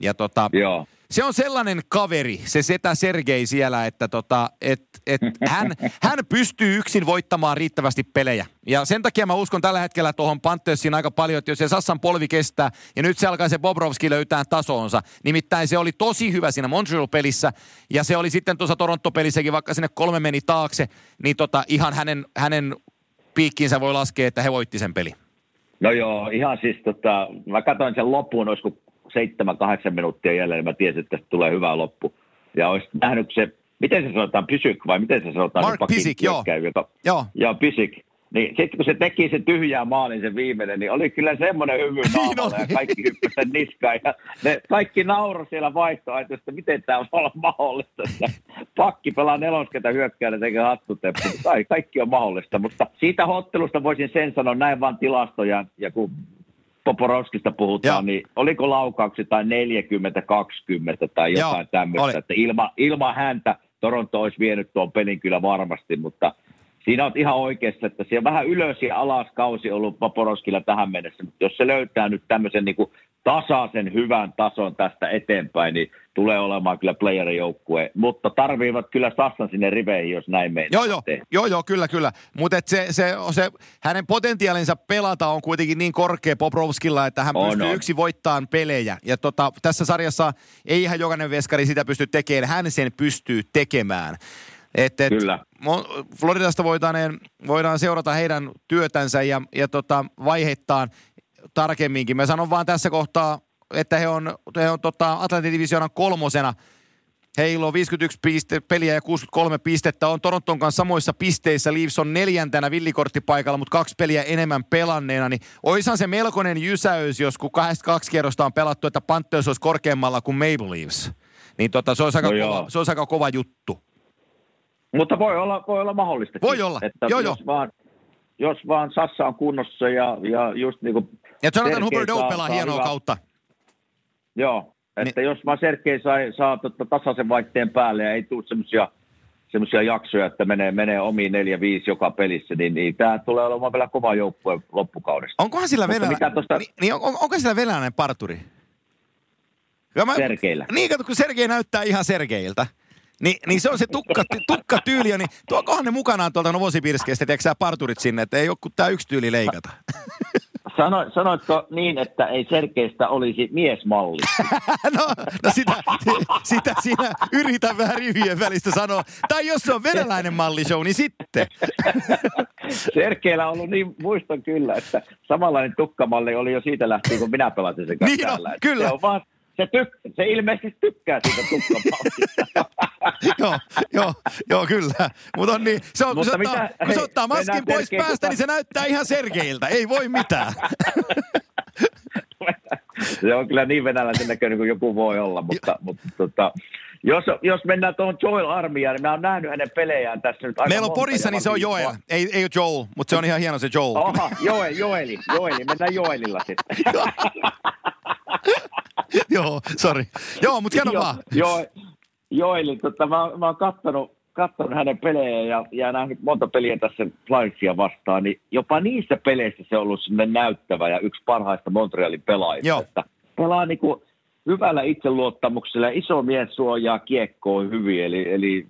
Ja tota, Joo. se on sellainen kaveri, se setä Sergei siellä, että tota, et, et *laughs* hän, hän pystyy yksin voittamaan riittävästi pelejä. Ja sen takia mä uskon tällä hetkellä tuohon Panthersiin aika paljon, että jos se Sassan polvi kestää ja nyt se alkaa se Bobrovski löytää tasonsa. Nimittäin se oli tosi hyvä siinä Montreal-pelissä ja se oli sitten tuossa Toronto-pelissäkin, vaikka sinne kolme meni taakse, niin tota, ihan hänen, hänen piikkiinsä voi laskea, että he voitti sen peli. No joo, ihan siis tota, mä katsoin sen loppuun, olisiko seitsemän, kahdeksan minuuttia jäljellä, niin mä tiesin, että tästä tulee hyvä loppu. Ja olisi nähnyt se, miten se sanotaan, Pysyk vai miten se sanotaan? Mark Pisik, joo. Joka, joo. Joo, Pisik. Niin sitten kun se teki sen tyhjää maalin se viimeinen, niin oli kyllä semmoinen hyvy *laughs* niin naamalla ja kaikki hyppäsi sen niskaan. Ja ne kaikki nauro siellä vaihtoehtoista, miten tämä on olla mahdollista. Että pakki pelaa nelosketä hyökkäällä tekee hattuteppu. Kai, kaikki on mahdollista, mutta siitä hottelusta voisin sen sanoa näin vaan tilastoja. Ja kun Poporovskista puhutaan, ja. niin oliko laukauksia tai 40-20 tai jotain tämmöistä, että ilma, ilman häntä Toronto olisi vienyt tuon pelin kyllä varmasti, mutta – siinä on ihan oikeassa, että siellä on vähän ylös ja alas kausi ollut Paporoskilla tähän mennessä, mutta jos se löytää nyt tämmöisen niin kuin tasaisen hyvän tason tästä eteenpäin, niin tulee olemaan kyllä playerin joukkue, mutta tarviivat kyllä Sassan sinne riveihin, jos näin mennään. Joo, joo, joo, joo, kyllä, kyllä. Mutta se, se, se, hänen potentiaalinsa pelata on kuitenkin niin korkea Poprovskilla, että hän on, pystyy on. yksi voittamaan pelejä. Ja tota, tässä sarjassa ei ihan jokainen veskari sitä pysty tekemään, hän sen pystyy tekemään. Et, et Kyllä. Floridasta voidaan, voidaan seurata heidän työtänsä ja, ja tota, vaiheittaan tarkemminkin. Mä sanon vaan tässä kohtaa, että he on, he on tota Atlantin divisioonan kolmosena. Heillä on 51 piste, peliä ja 63 pistettä. On Toronton kanssa samoissa pisteissä. Leafs on neljäntenä villikorttipaikalla, mutta kaksi peliä enemmän pelanneena. Niin oishan se melkoinen jysäys, jos kun kaksi kierrosta on pelattu, että Panthers olisi korkeammalla kuin Maple Leafs. Niin tota, se, olisi aika no kova, se olisi aika kova juttu. Mutta voi olla, voi olla mahdollista. Voi olla, että joo, jos, joo. Vaan, jos vaan Sassa on kunnossa ja, ja just niin kuin... Ja Jonathan Huberdeau pelaa hienoa hyvä. kautta. Joo, että niin. jos vaan Sergei saa, saa totta tasaisen vaihteen päälle ja ei tule semmoisia semmoisia jaksoja, että menee, menee omiin neljä, viisi joka pelissä, niin, niin tämä tulee olemaan vielä kova joukkue loppukaudesta. Onkohan sillä venäläinen, tosta... niin, niin on, onko sillä venäläinen parturi? Mä, Sergeillä. Niin, kato, kun Sergei näyttää ihan Sergeiltä. Ni, niin se on se tukka, tukka tyyli, niin tuokohan ne mukanaan tuolta Novosibirskistä, tiedätkö sä parturit sinne, että ei ole kuin tämä yksi tyyli leikata. Sano, sanoitko niin, että ei Sergeistä olisi miesmalli? *laughs* no, no sitä, sitä siinä yritän vähän rivien välistä sanoa. Tai jos se on venäläinen mallishow, niin sitten. Serkeillä on ollut niin, muistan kyllä, että samanlainen tukkamalli oli jo siitä lähtien, kun minä pelasin sen kanssa niin täällä. No, kyllä. Se on vaan se, tyk- se ilmeisesti tykkää siitä tukkapalkista. *laughs* joo, joo, joo, kyllä. Mut on niin, se on, kun, se ottaa, mitä, kun se ottaa maskin pois päästä, niin se näyttää ihan Sergeiltä. Ei voi mitään. *laughs* se on kyllä niin venäläisen näköinen kuin joku voi olla, mutta, mutta tota, jos, jos mennään tuohon Joel Armiaan, niin mä oon nähnyt hänen pelejään tässä nyt aika Meillä on Porissa, niin se on Joel. Ei, ei ole Joel, mutta se on ihan hieno se Joel. Oha, Joel, Joeli, Joeli. Mennään Joelilla sitten. *laughs* *laughs* Joo, sorry. Joo, mutta hieno vaan. Joo, joo, eli tota, mä, mä oon kattonut, kattonut hänen pelejä ja, ja nähnyt monta peliä tässä Flyersia vastaan, niin jopa niissä peleissä se on ollut sinne näyttävä ja yksi parhaista Montrealin pelaajista. Joo. Että pelaa niinku, hyvällä itseluottamuksella. Iso mies suojaa kiekkoon hyvin, eli, eli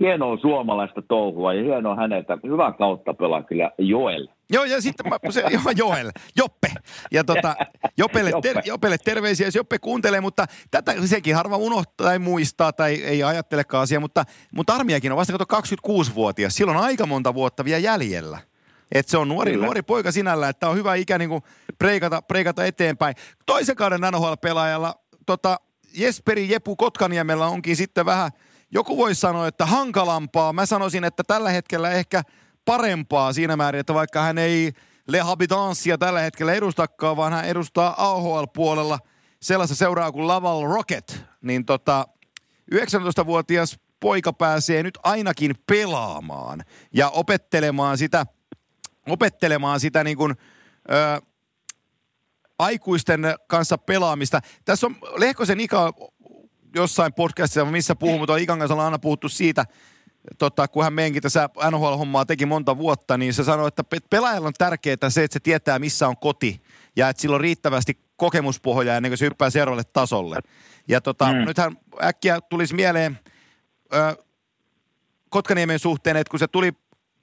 hienoa suomalaista touhua ja hienoa häneltä. Hyvä kautta pelaa kyllä Joel. Joo, ja sitten mä, se, joo, Joel, Joppe. Ja tota, Jopelle, ter, Jopelle terveisiä, jos Joppe kuuntelee, mutta tätä sekin harva unohtaa tai muistaa tai ei ajattelekaan asiaa, mutta, mutta armiakin on vasta kato 26-vuotias. Silloin on aika monta vuotta vielä jäljellä. Et se on nuori, nuori poika sinällä, että on hyvä ikä niin preikata, preikata eteenpäin. Toisen kauden NHL-pelaajalla tota, Jesperi Jepu Kotkaniemellä onkin sitten vähän, joku voi sanoa, että hankalampaa. Mä sanoisin, että tällä hetkellä ehkä parempaa siinä määrin, että vaikka hän ei Le Habitanssia tällä hetkellä edustakaan, vaan hän edustaa AHL-puolella sellaista seuraa kuin Laval Rocket, niin tota, 19-vuotias poika pääsee nyt ainakin pelaamaan ja opettelemaan sitä, opettelemaan sitä niin kuin, ö, aikuisten kanssa pelaamista. Tässä on Lehkosen Ika jossain podcastissa, missä puhuu, mutta Ikan kanssa on aina puhuttu siitä, tota, kun hän meinkin tässä NHL-hommaa teki monta vuotta, niin se sanoi, että pelaajalla on tärkeää se, että se tietää, missä on koti ja että sillä on riittävästi kokemuspohjaa ennen kuin se hyppää seuraavalle tasolle. Ja tota, mm. nythän äkkiä tulisi mieleen ö, Kotkaniemen suhteen, että kun se tuli,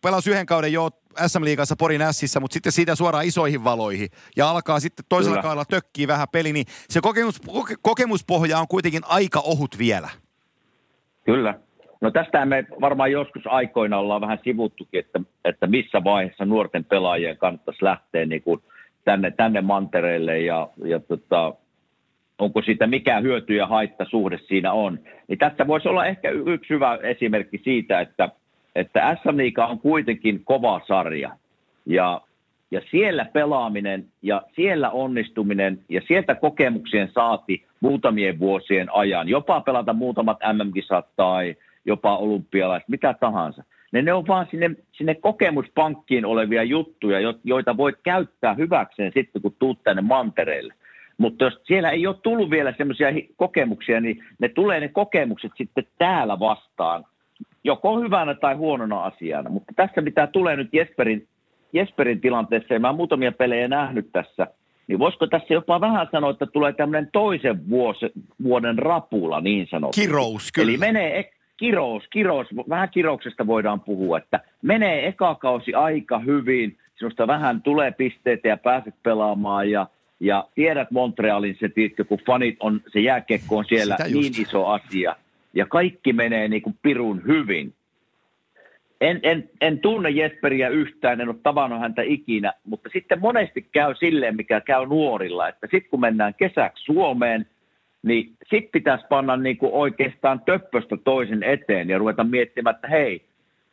pelasi yhden kauden jo SM-liigassa Porin Sissä, mutta sitten siitä suoraan isoihin valoihin ja alkaa sitten toisella Kyllä. kaudella tökkii vähän peli, niin se kokemus, koke, kokemuspohja on kuitenkin aika ohut vielä. Kyllä. No tästä me varmaan joskus aikoina ollaan vähän sivuttukin, että, että missä vaiheessa nuorten pelaajien kannattaisi lähteä niin kuin tänne, tänne mantereelle ja, ja tota, onko siitä mikä hyöty ja haitta suhde siinä on. Niin tässä voisi olla ehkä yksi hyvä esimerkki siitä, että että SM Liiga on kuitenkin kova sarja. Ja, ja siellä pelaaminen ja siellä onnistuminen ja sieltä kokemuksien saati muutamien vuosien ajan, jopa pelata muutamat MM-kisat tai jopa olympialaiset, mitä tahansa. Ne, ne on vaan sinne, sinne kokemuspankkiin olevia juttuja, joita voit käyttää hyväkseen sitten, kun tuut tänne mantereelle. Mutta jos siellä ei ole tullut vielä semmoisia kokemuksia, niin ne tulee ne kokemukset sitten täällä vastaan joko hyvänä tai huonona asiana. Mutta tässä mitä tulee nyt Jesperin, Jesperin tilanteessa, ja mä muutamia pelejä nähnyt tässä, niin voisiko tässä jopa vähän sanoa, että tulee tämmöinen toisen vuosi, vuoden rapula niin sanotusti. Kirous, kyllä. Eli menee, kirous, kirous, vähän kirouksesta voidaan puhua, että menee eka kausi aika hyvin, sinusta vähän tulee pisteitä ja pääset pelaamaan ja, ja tiedät Montrealin se, tiedätkö, kun fanit on, se jääkekko on siellä niin iso asia – ja kaikki menee niin kuin pirun hyvin. En, en, en tunne Jesperiä yhtään, en ole tavannut häntä ikinä, mutta sitten monesti käy silleen, mikä käy nuorilla, että sitten kun mennään kesäksi Suomeen, niin sitten pitäisi panna niin kuin oikeastaan töppöstä toisen eteen ja ruveta miettimään, että hei,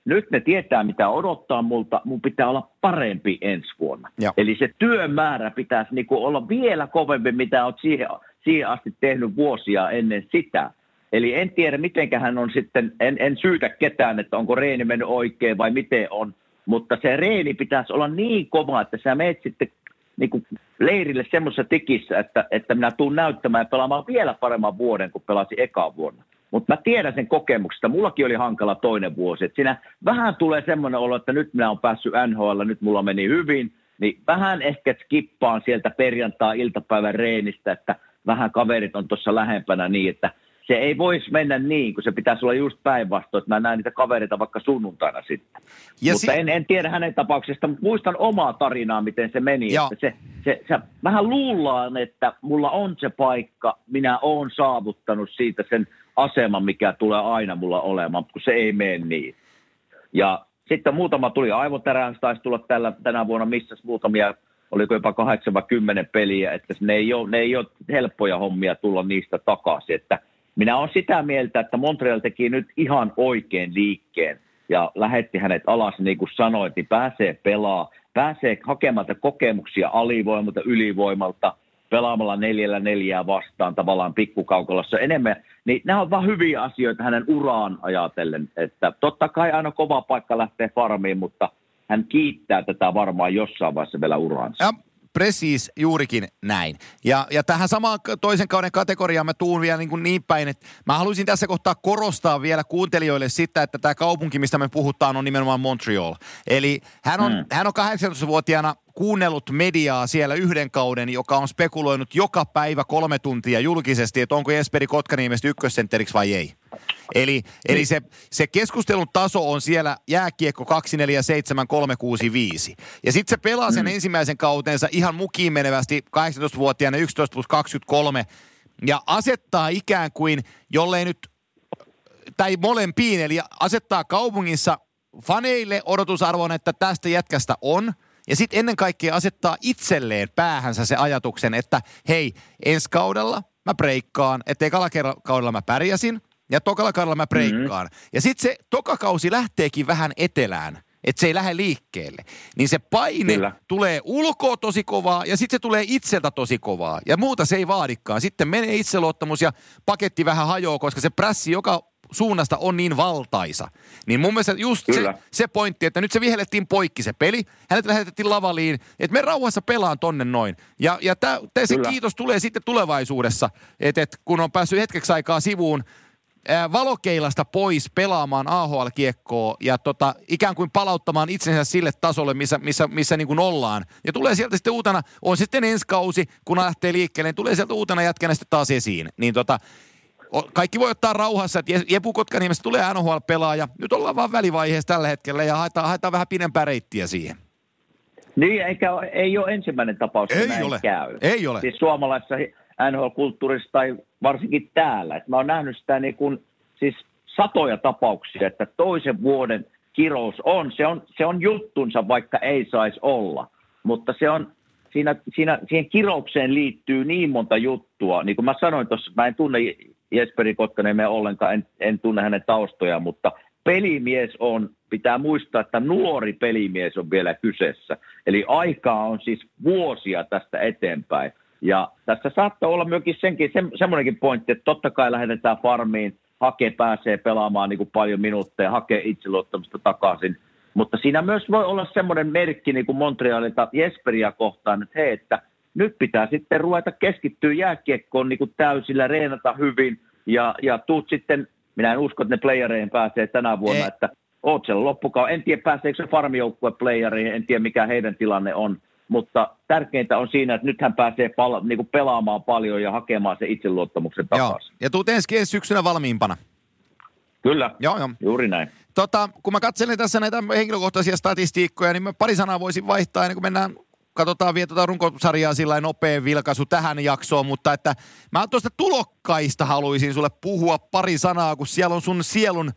nyt ne tietää, mitä odottaa multa, mun pitää olla parempi ensi vuonna. Ja. Eli se työmäärä pitäisi niin kuin olla vielä kovempi, mitä olet siihen, siihen asti tehnyt vuosia ennen sitä. Eli en tiedä, miten hän on sitten, en, en syytä ketään, että onko reeni mennyt oikein vai miten on, mutta se reeni pitäisi olla niin kova, että sä meet sitten niin kuin leirille semmoisessa tikissä, että, että minä tuun näyttämään ja pelaamaan vielä paremman vuoden kuin pelasin eka vuonna. Mutta mä tiedän sen kokemuksesta. Mullakin oli hankala toinen vuosi. Et siinä vähän tulee semmoinen olo, että nyt minä olen päässyt NHL, nyt mulla meni hyvin. Niin vähän ehkä skippaan sieltä perjantai-iltapäivän reenistä, että vähän kaverit on tuossa lähempänä niin, että – se ei voisi mennä niin, kun se pitäisi olla just päinvastoin, että mä näen niitä kavereita vaikka sunnuntaina sitten. Ja mutta si- en, en tiedä hänen tapauksesta, mutta muistan omaa tarinaa, miten se meni. Että se, se, se, vähän luullaan, että mulla on se paikka, minä olen saavuttanut siitä sen aseman, mikä tulee aina mulla olemaan, kun se ei mene niin. Ja sitten muutama tuli aivotärään, taisi tulla tällä, tänä vuonna missä muutamia oliko jopa 80 peliä, että ne ei, ole, ne ei ole helppoja hommia tulla niistä takaisin, että minä olen sitä mieltä, että Montreal teki nyt ihan oikein liikkeen ja lähetti hänet alas, niin kuin sanoit, niin pääsee pelaa, pääsee hakemaan kokemuksia alivoimalta, ylivoimalta, pelaamalla neljällä neljää vastaan tavallaan pikkukaukolassa enemmän. Niin nämä on vain hyviä asioita hänen uraan ajatellen, että totta kai aina kova paikka lähtee farmiin, mutta hän kiittää tätä varmaan jossain vaiheessa vielä uraansa. Ja Precis, juurikin näin. Ja, ja tähän samaan toisen kauden kategoriaan mä tuun vielä niin, kuin niin päin, että mä haluaisin tässä kohtaa korostaa vielä kuuntelijoille sitä, että tämä kaupunki, mistä me puhutaan, on nimenomaan Montreal. Eli hän on, mm. hän on 18-vuotiaana kuunnellut mediaa siellä yhden kauden, joka on spekuloinut joka päivä kolme tuntia julkisesti, että onko Jesperi Kotkaniemestä ykkössentteriksi vai ei. Eli, eli niin. se, se keskustelun taso on siellä jääkiekko 247365. Ja sitten se pelaa sen mm. ensimmäisen kautensa ihan mukiin menevästi 18-vuotiaana 11 plus 23 ja asettaa ikään kuin, jollei nyt, tai molempiin, eli asettaa kaupungissa faneille odotusarvon, että tästä jätkästä on. Ja sitten ennen kaikkea asettaa itselleen päähänsä se ajatuksen, että hei, ensi kaudella mä breikkaan, että ekalla kaudella mä pärjäsin, ja tokalla kaudella mä breikkaan. Mm-hmm. Ja sitten se tokakausi lähteekin vähän etelään, että se ei lähde liikkeelle. Niin se paine Kyllä. tulee ulkoa tosi kovaa ja sitten se tulee itseltä tosi kovaa. Ja muuta se ei vaadikaan. Sitten menee itseluottamus ja paketti vähän hajoaa, koska se prässi joka suunnasta on niin valtaisa. Niin mun mielestä just se, se pointti, että nyt se vihellettiin poikki se peli, hänet lähetettiin lavaliin, että me rauhassa pelaan tonne noin. Ja, ja tää, tää se kiitos tulee sitten tulevaisuudessa, että et kun on päässyt hetkeksi aikaa sivuun, valokeilasta pois pelaamaan AHL-kiekkoa ja tota, ikään kuin palauttamaan itsensä sille tasolle, missä, missä, missä niin kuin ollaan. Ja tulee sieltä sitten uutena, on sitten ensi kausi, kun lähtee liikkeelle, niin tulee sieltä uutena jätkänä sitten taas esiin. Niin tota, kaikki voi ottaa rauhassa, että Jepu Kotkaniemestä tulee NHL-pelaaja. Nyt ollaan vaan välivaiheessa tällä hetkellä ja haetaan, haetaan vähän pidempää reittiä siihen. Niin, eikä ei ole ensimmäinen tapaus, ei näin ole. käy. Ei ole. Siis suomalaisessa NHL-kulttuurissa tai varsinkin täällä. Et mä oon nähnyt sitä niin kuin, siis satoja tapauksia, että toisen vuoden kirous on, se on, se on juttunsa, vaikka ei saisi olla. Mutta se on, siinä, siinä, siihen kiroukseen liittyy niin monta juttua. Niin kuin mä sanoin tuossa, mä en tunne Jesperi Kotkaniemeä ollenkaan, en, en tunne hänen taustoja, mutta pelimies on, pitää muistaa, että nuori pelimies on vielä kyseessä. Eli aikaa on siis vuosia tästä eteenpäin. Ja tässä saattaa olla myöskin senkin, se, semmoinenkin pointti, että totta kai lähetetään farmiin, Hake pääsee pelaamaan niin kuin paljon minuutteja, hakee itseluottamusta takaisin. Mutta siinä myös voi olla semmoinen merkki niin kuin Montrealilta Jesperia kohtaan, että hei, että nyt pitää sitten ruveta keskittyä jääkiekkoon niin kuin täysillä, reenata hyvin ja, ja tuut sitten, minä en usko, että ne playereihin pääsee tänä vuonna, Ei. että oot siellä loppukaan. En tiedä, pääseekö se farmijoukkue playereihin, en tiedä mikä heidän tilanne on, mutta tärkeintä on siinä, että nyt hän pääsee pal- niin kuin pelaamaan paljon ja hakemaan se itseluottamuksen takaisin. Ja tuut ensi syksynä valmiimpana. Kyllä, joo, joo. juuri näin. Tota, kun mä katselen tässä näitä henkilökohtaisia statistiikkoja, niin mä pari sanaa voisin vaihtaa ennen kuin mennään katsotaan vielä tuota runkosarjaa sillä nopea vilkaisu tähän jaksoon, mutta että mä tuosta tulokkaista haluaisin sulle puhua pari sanaa, kun siellä on sun sielun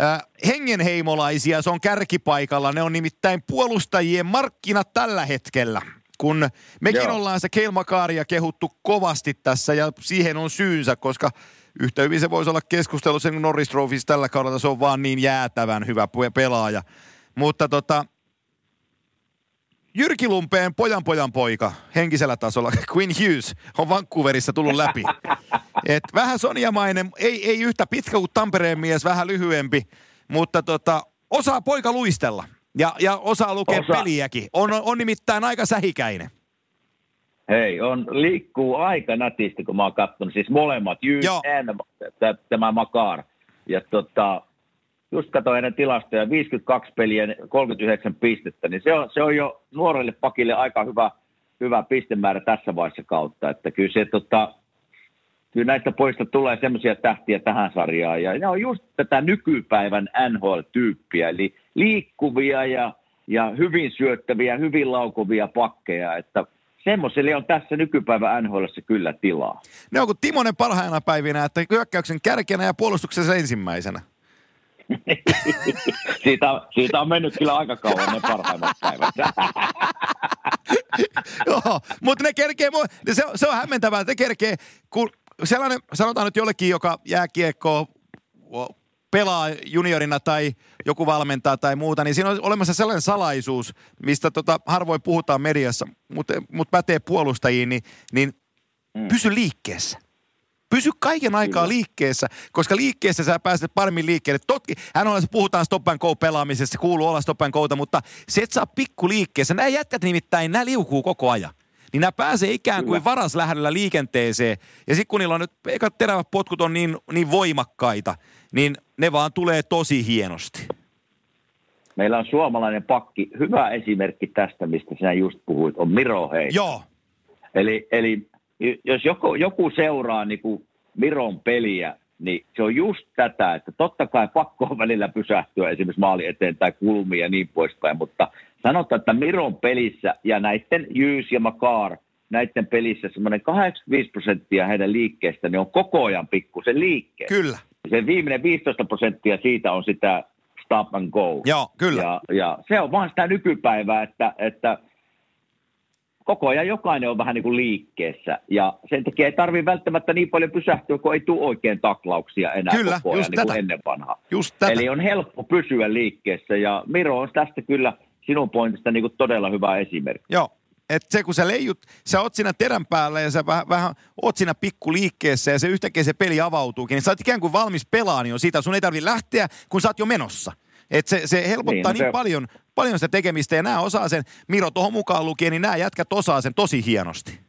äh, hengenheimolaisia, se on kärkipaikalla. Ne on nimittäin puolustajien markkinat tällä hetkellä. Kun mekin Joo. ollaan se Keilmakaaria kehuttu kovasti tässä ja siihen on syynsä, koska yhtä hyvin se voisi olla keskustelu sen Norris Trophy's tällä kaudella, se on vaan niin jäätävän hyvä pelaaja. Mutta tota, Jyrki Lumpeen pojan pojan poika henkisellä tasolla, *laughs* Quinn Hughes, on Vancouverissa tullut läpi. Et vähän soniamainen, ei, ei yhtä pitkä kuin Tampereen mies, vähän lyhyempi, mutta tota, osaa poika luistella ja, ja osaa lukea Osa. peliäkin. On, on nimittäin aika sähikäinen. Hei, on, liikkuu aika nätisti, kun mä oon katsonut. Siis molemmat, Hughes ja tämä Makar. Ja tota, just katsoin hänen tilastoja, 52 peliä, 39 pistettä, niin se on, se on jo nuorelle pakille aika hyvä, hyvä pistemäärä tässä vaiheessa kautta. Että kyllä, se, tota, kyllä näistä poista tulee semmoisia tähtiä tähän sarjaan. Ja ne on just tätä nykypäivän NHL-tyyppiä, eli liikkuvia ja, ja hyvin syöttäviä, hyvin laukuvia pakkeja, että semmoiselle on tässä nykypäivän NHL kyllä tilaa. Ne on kuin Timonen parhaina päivinä, että hyökkäyksen kärkenä ja puolustuksessa ensimmäisenä. Siitä, siitä on mennyt kyllä aika kauan ne parhaimmat päivät. Joo, mutta ne kerkee, se, se on hämmentävää, että ne kerkee, kun sellainen, sanotaan nyt jollekin, joka kiekkoa, pelaa juniorina tai joku valmentaa tai muuta, niin siinä on olemassa sellainen salaisuus, mistä tota harvoin puhutaan mediassa, mutta mut pätee puolustajiin, niin, niin mm. pysy liikkeessä. Pysy kaiken aikaa Kyllä. liikkeessä, koska liikkeessä sä pääset paremmin liikkeelle. Totki, hän on, puhutaan stop and go pelaamisesta, se kuuluu olla stop and go'ta, mutta se et saa pikku liikkeessä. Nämä jätkät nimittäin, nämä liukuu koko ajan. Niin nämä pääsee ikään kuin varas lähdöllä liikenteeseen. Ja sitten kun niillä on nyt, eikä terävät potkut on niin, niin voimakkaita, niin ne vaan tulee tosi hienosti. meillä on suomalainen pakki. Hyvä esimerkki tästä, mistä sinä just puhuit, on Miro Hei. Joo. Eli, eli jos joku, joku seuraa niin kuin Miron peliä, niin se on just tätä, että totta kai pakko on välillä pysähtyä esimerkiksi maali eteen tai kulmia ja niin poispäin, mutta sanotaan, että Miron pelissä ja näiden Jyys ja Makar, näiden pelissä semmoinen 85 prosenttia heidän liikkeestä niin on koko ajan pikkusen liikkeessä. Kyllä. Se viimeinen 15 prosenttia siitä on sitä stop and go. Joo, kyllä. Ja, ja se on vaan sitä nykypäivää, että, että koko ajan jokainen on vähän niin kuin liikkeessä. Ja sen takia ei tarvitse välttämättä niin paljon pysähtyä, kun ei tule oikein taklauksia enää kyllä, koko ajan just niin tätä. ennen vanhaa. Just tätä. Eli on helppo pysyä liikkeessä ja Miro on tästä kyllä sinun pointista niin kuin todella hyvä esimerkki. Joo. Et se kun sä leijut, sä oot siinä terän päällä ja sä vähän, vähän oot siinä pikku liikkeessä ja se yhtäkkiä se peli avautuukin, niin sä oot ikään kuin valmis pelaan jo siitä, sun ei tarvi lähteä, kun sä oot jo menossa. Et se, se helpottaa niin, Niin, niin se- paljon, paljon sitä tekemistä ja nämä osaa sen, Miro tuohon mukaan lukien, niin nämä jätkät osaa sen tosi hienosti.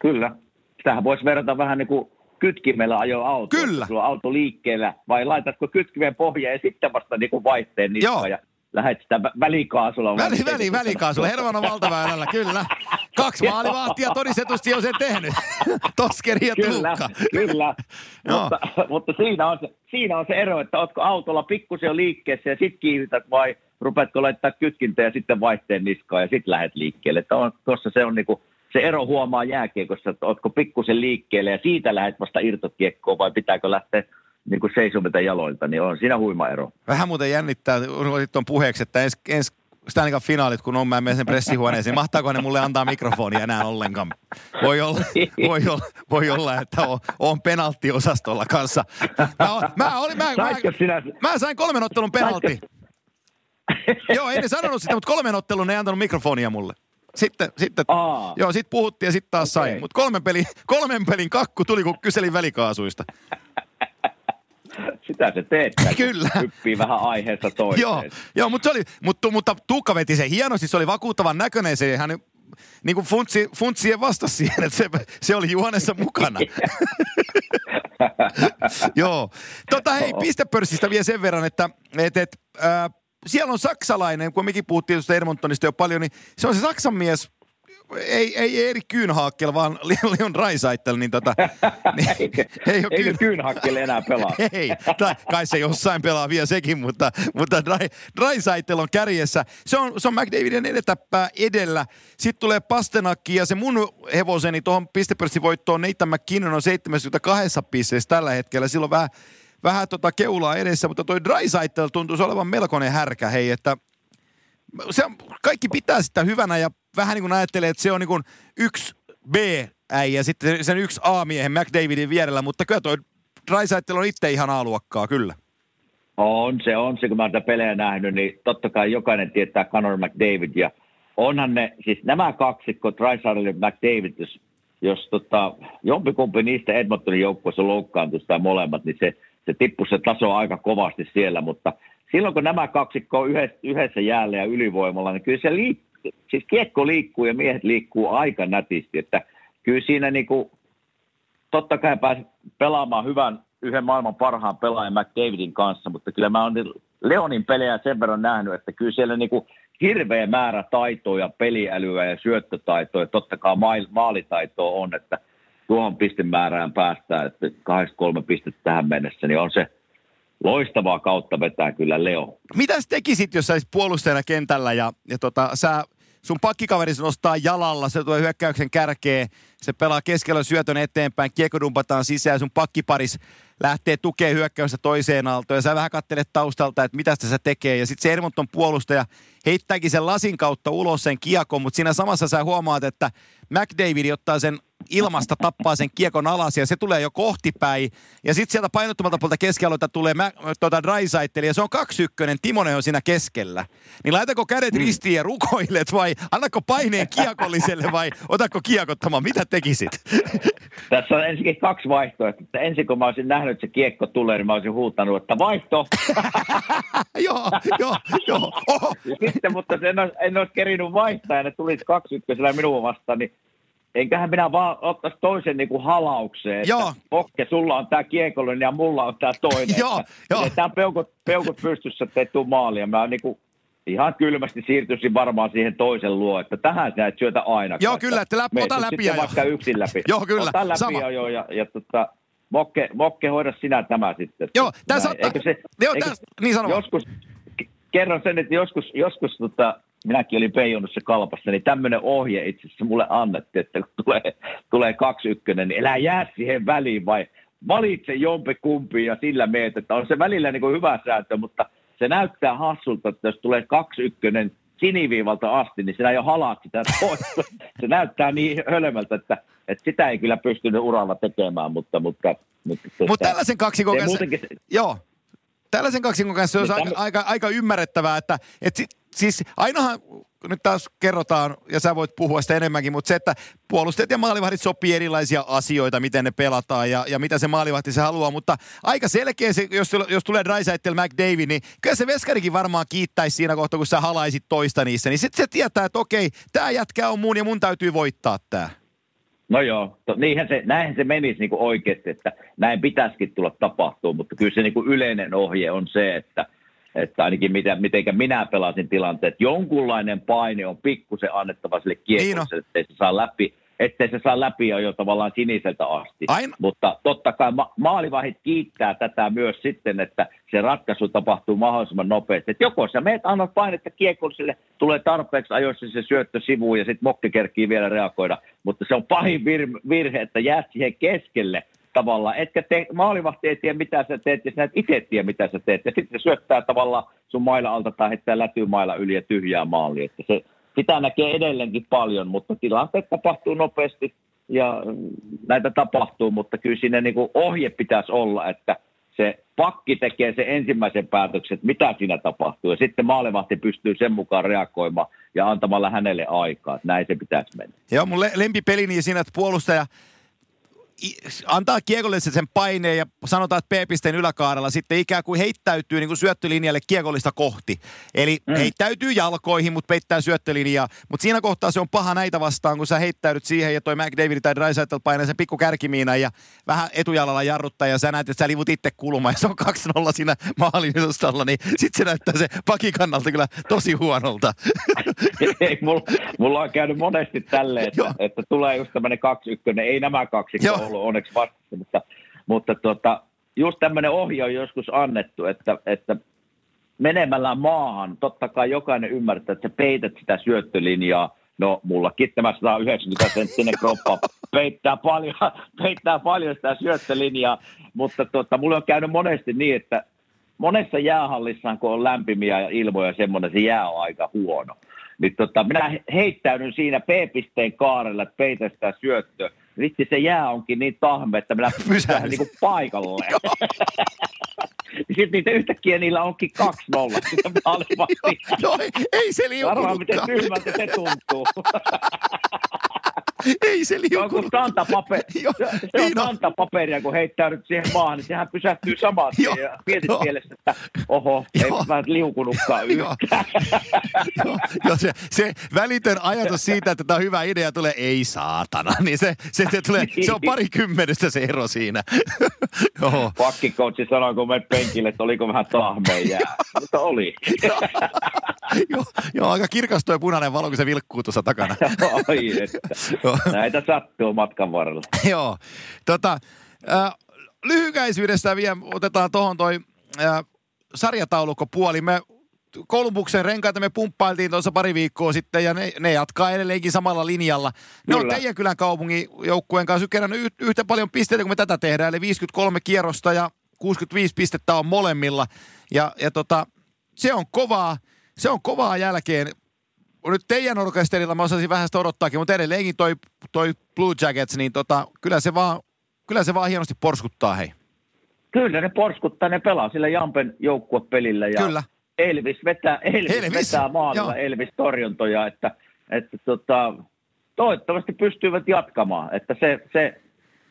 Kyllä. Sitähän voisi verrata vähän niin kuin kytkimellä ajo auto. Kyllä. Sulla auto liikkeellä vai laitatko kytkimen pohjaan ja sitten vasta niin kuin vaihteen niskaan ja lähdet sitä vä- välikaasulla. Väli, väli, välikaasulla. Herman on valtaväylällä, kyllä. *laughs* Kaksi maalivahtia todistetusti on sen tehnyt. *laughs* Toskeri ja Kyllä, kyllä. *laughs* Joo. mutta, mutta siinä, on se, siinä on se ero, että ootko autolla pikkusen jo liikkeessä ja sitten kiihdytät vai rupeatko laittaa kytkintä ja sitten vaihteen niskaan ja sitten lähdet liikkeelle. Että on, tuossa se on niinku, se ero huomaa jääkiekossa, että ootko pikkusen liikkeelle ja siitä lähdet vasta irtokiekkoon vai pitääkö lähteä niin kuin seisomilta jaloilta, niin on siinä huima ero. Vähän muuten jännittää, otit tuon puheeksi, että ensi, ens Stanley Cup finaalit, kun on mä menen sen pressihuoneeseen, mahtaako ne mulle antaa mikrofonia enää ollenkaan? Voi olla, voi olla, voi olla että on, on penalttiosastolla kanssa. Mä, oon- mä, olin, mä, mä, sinä, mä sain kolmen ottelun penaltti. Joo, ei ne sanonut sitä, mutta kolmen ottelun ne ei antanut mikrofonia mulle. Sitten, sitten Aa. joo, sit puhuttiin ja sitten taas Okei. sain. Mutta kolmen, pelin, kolmen pelin kakku tuli, kun kyselin välikaasuista. *laughs* sitä se teet, Kyllä. hyppii vähän aiheesta *laughs* toiseen. Joo, joo mutta, se oli, mutta, mutta Tuukka veti sen hienosti, se oli vakuuttavan näköinen, se hän niin kuin funtsi, funtsien vastasi siihen, että se, se oli juonessa mukana. *laughs* joo. Tota hei, pistepörssistä vielä sen verran, että et, et, äh, siellä on saksalainen, kun mekin puhuttiin tuosta Edmontonista jo paljon, niin se on se Saksan mies, ei, ei Erik Kühnhakel, vaan Leon Raisaitel, niin tota, *laughs* niin, ei ole Eikö Kühn- Kyynhakkille enää pelaa? *laughs* ei, tai kai se jossain pelaa vielä sekin, mutta, mutta Dry, Drysaitel on kärjessä. Se on, se on McDavidin edetäppää edellä. Sitten tulee Pastenakki ja se mun hevoseni tuohon pistepörssivoittoon Nathan McKinnon on 72 pisteessä tällä hetkellä. Silloin vähän, vähän tota keulaa edessä, mutta toi Drysaitel tuntuisi olevan melkoinen härkä, hei, että se kaikki pitää sitä hyvänä ja vähän niin kuin ajattelee, että se on niin kuin yksi B-äijä sitten sen yksi A-miehen McDavidin vierellä, mutta kyllä toi Drysaitel on itse ihan A-luokkaa, kyllä. On se, on se, kun mä oon pelejä nähnyt, niin totta kai jokainen tietää Conor McDavid ja onhan ne, siis nämä kaksikko, Drysaddle ja McDavid, jos, jos tota, jompikumpi niistä Edmontonin joukkueessa loukkaantuisi tai molemmat, niin se, se tippui se taso aika kovasti siellä, mutta silloin kun nämä kaksikko on yhdessä, jäällä ja ylivoimalla, niin kyllä se liik, siis kiekko liikkuu ja miehet liikkuu aika nätisti, että kyllä siinä niinku, totta kai pääsit pelaamaan hyvän, yhden maailman parhaan pelaajan McDavidin kanssa, mutta kyllä mä oon Leonin pelejä sen verran nähnyt, että kyllä siellä niinku hirveä määrä taitoa ja peliälyä ja syöttötaitoa ja totta kai maalitaitoa on, että tuohon pistemäärään päästään, että 83 pistettä tähän mennessä, niin on se loistavaa kautta vetää kyllä Leo. Mitä sä tekisit, jos sä puolustajana kentällä ja, ja tota, sä, sun pakkikaveri nostaa jalalla, se tulee hyökkäyksen kärkeen, se pelaa keskellä syötön eteenpäin, kiekko dumpataan sisään, sun pakkiparis lähtee tukee hyökkäystä toiseen aaltoon ja sä vähän kattelet taustalta, että mitä se tekee ja sitten se Edmonton puolustaja heittääkin sen lasin kautta ulos sen kiekon, mutta siinä samassa sä huomaat, että McDavid ottaa sen ilmasta, tappaa sen kiekon alas ja se tulee jo kohtipäin. Ja sitten sieltä painottomalta puolta keskialueelta tulee mä, tuota Drysaitel ja se on kaksi ykkönen, Timonen on siinä keskellä. Niin laitako kädet ristiin ja rukoilet vai annako paineen kiekolliselle vai otako kiekottamaan? Mitä tekisit? Tässä on ensinnäkin kaksi vaihtoehtoa. Ensin kun mä olisin nähnyt, että se kiekko tulee, niin mä olisin huutanut, että vaihto. *laughs* joo, joo, joo. Oho. Sitten, mutta en olisi, en olisi kerinyt vaihtaa ja ne tulisi kaksi ykkösellä minua vastaan, niin enköhän minä vaan ottaisi toisen niin kuin halaukseen. Että Joo. Okke, sulla on tämä kiekollinen ja mulla on tämä toinen. *laughs* Joo, että joo. Tämä peukut, peukut pystyssä, ettei tuu maalia. Mä niin kuin ihan kylmästi siirtyisin varmaan siihen toisen luo, että tähän sä et syötä aina. Joo, kyllä, että läpi, ota läpi ja vaikka yksin läpi. *laughs* Joo, kyllä, ota läpi sama. jo, ja, ja tota, Mokke, Mokke, hoida sinä tämä sitten. Joo, tässä on... Eikö se, Joo, eikö, tässä, niin Joskus, kerron sen, että joskus, joskus tota, minäkin olin peijonut se kalpassa, niin tämmöinen ohje itse asiassa mulle annettiin, että kun tulee, tulee kaksi ykkönen, niin elää jää siihen väliin vai valitse jompi kumpi ja sillä meet, että on se välillä niin kuin hyvä sääntö, mutta se näyttää hassulta, että jos tulee kaksi ykkönen siniviivalta asti, niin sinä jo halaat sitä pois. *laughs* se näyttää niin hölmöltä, että, että sitä ei kyllä pystynyt uralla tekemään, mutta... Mutta, mutta, tuota, mutta tällaisen kaksikon kanssa... Muutenkin... Joo, tällaisen kaksikon kanssa se on niin, aika, aika, aika ymmärrettävää, että, että sit, siis ainahan nyt taas kerrotaan, ja sä voit puhua sitä enemmänkin, mutta se, että puolustajat ja maalivahdit sopii erilaisia asioita, miten ne pelataan ja, ja mitä se maalivahti se haluaa, mutta aika selkeä se, jos, jos tulee Drysaitel McDavid, niin kyllä se Veskarikin varmaan kiittäisi siinä kohtaa, kun sä halaisit toista niissä, niin sitten se tietää, että okei, tämä jätkä on mun ja mun täytyy voittaa tämä. No joo, to, niinhän se, näinhän se menisi niin oikeasti, että näin pitäisikin tulla tapahtuu, mutta kyllä se niin yleinen ohje on se, että – että ainakin miten, mitenkä minä pelasin tilanteet, jonkunlainen paine on pikkusen annettava sille kiekolle, niin ettei se saa läpi, ettei se saa läpi jo tavallaan siniseltä asti. Aina. Mutta totta kai ma- maalivahit kiittää tätä myös sitten, että se ratkaisu tapahtuu mahdollisimman nopeasti. Et joko sä meet, annat painetta kiekolle, sille tulee tarpeeksi ajoissa se syöttö sivuun ja sitten mokki kerkii vielä reagoida. Mutta se on pahin vir- virhe, että jäät siihen keskelle tavallaan, etkä te, maalivahti ei tiedä mitä sä teet, ja sä et itse tiedä mitä sä teet, ja sitten se syöttää tavallaan sun maila alta tai heittää lätymailla yli ja tyhjää maaliin, että se, sitä näkee edelleenkin paljon, mutta tilanteet tapahtuu nopeasti, ja näitä tapahtuu, mutta kyllä siinä niin kuin ohje pitäisi olla, että se pakki tekee se ensimmäisen päätöksen, että mitä siinä tapahtuu, ja sitten maalivahti pystyy sen mukaan reagoimaan ja antamalla hänelle aikaa, näin se pitäisi mennä. Joo, mun lempipeli niin siinä, että puolustaja – antaa kiekolle sen paineen ja sanotaan, että P-pisteen yläkaarella sitten ikään kuin heittäytyy niin kuin syöttölinjalle kiekollista kohti. Eli mm. heittäytyy jalkoihin, mutta peittää syöttölinjaa. Mutta siinä kohtaa se on paha näitä vastaan, kun sä heittäydyt siihen ja toi McDavid tai Drysaitel painaa sen pikku kärkimiina ja vähän etujalalla jarruttaa ja sä näet, että sä livut itse kulma ja se on 2-0 siinä maalin niin sitten se näyttää se pakikannalta kyllä tosi huonolta. Ei, mulla, mulla on käynyt monesti tälleen, että, että tulee just tämmöinen 2-1, ei nämä kaksi ollut onneksi vastassa, mutta, mutta tuota, just tämmöinen ohje on joskus annettu, että, että menemällä maahan, totta kai jokainen ymmärtää, että sä peität sitä syöttölinjaa, No mullakin tämä 190 senttinen kroppa peittää paljon, *laughs* peittää paljon sitä syöttölinjaa, mutta tota, mulla on käynyt monesti niin, että monessa jäähallissa, kun on lämpimiä ilmoja semmoinen, se jää on aika huono. Niin tota, minä heittäydyn siinä P-pisteen kaarella, että peitä sitä syöttöä vitsi se jää onkin niin tahme, että minä pysyn *laughs* niin kuin paikalle. Sitten niitä yhtäkkiä niillä onkin kaksi nolla. *laughs* Joo, ei, ei se liukunutkaan. Arvaa, miten tyhmältä se tuntuu. *laughs* *laughs* Ei se liukunut. *laughs* Se on kuin kantapaperi. se on niin kantapaperia, kun heittäydyt siihen maahan, niin sehän pysähtyy samaan tien. Ja mietit jo. mielessä, että oho, ei vähän liukunutkaan yhtään. *laughs* jo, se, se välitön ajatus siitä, että tämä on hyvä idea, tulee ei saatana, niin se, se, se, tulee, se on pari kymmenestä se ero siinä. Pakkikoutsi sanoi, kun menet penkille, että oliko vähän tahmeen jää. Mutta oli. joo, joo, aika kirkas tuo punainen valo, kun se vilkkuu tuossa takana. Ai, että. *laughs* Näitä sattuu matkan varrella. *laughs* Joo. Tota, äh, lyhykäisyydestä vielä otetaan tuohon toi äh, sarjataulukkopuoli. Me Kolumbuksen renkaita me pumppailtiin tuossa pari viikkoa sitten ja ne, ne jatkaa edelleenkin samalla linjalla. Ne Kyllä. on teidän kylän kaupungin joukkueen kanssa kerännyt yhtä paljon pisteitä kuin me tätä tehdään, eli 53 kierrosta ja 65 pistettä on molemmilla. Ja, ja tota, se on kovaa, se on kovaa jälkeen nyt teidän orkesterilla mä osasin vähän sitä odottaakin, mutta edelleenkin toi, toi Blue Jackets, niin tota, kyllä, se vaan, kyllä se vaan hienosti porskuttaa, hei. Kyllä ne porskuttaa, ne pelaa sillä Jampen joukkuepelillä ja kyllä. Elvis vetää, Elvis, Elvis. vetää maalilla Elvis torjuntoja, että, että tota, toivottavasti pystyvät jatkamaan, että se, se,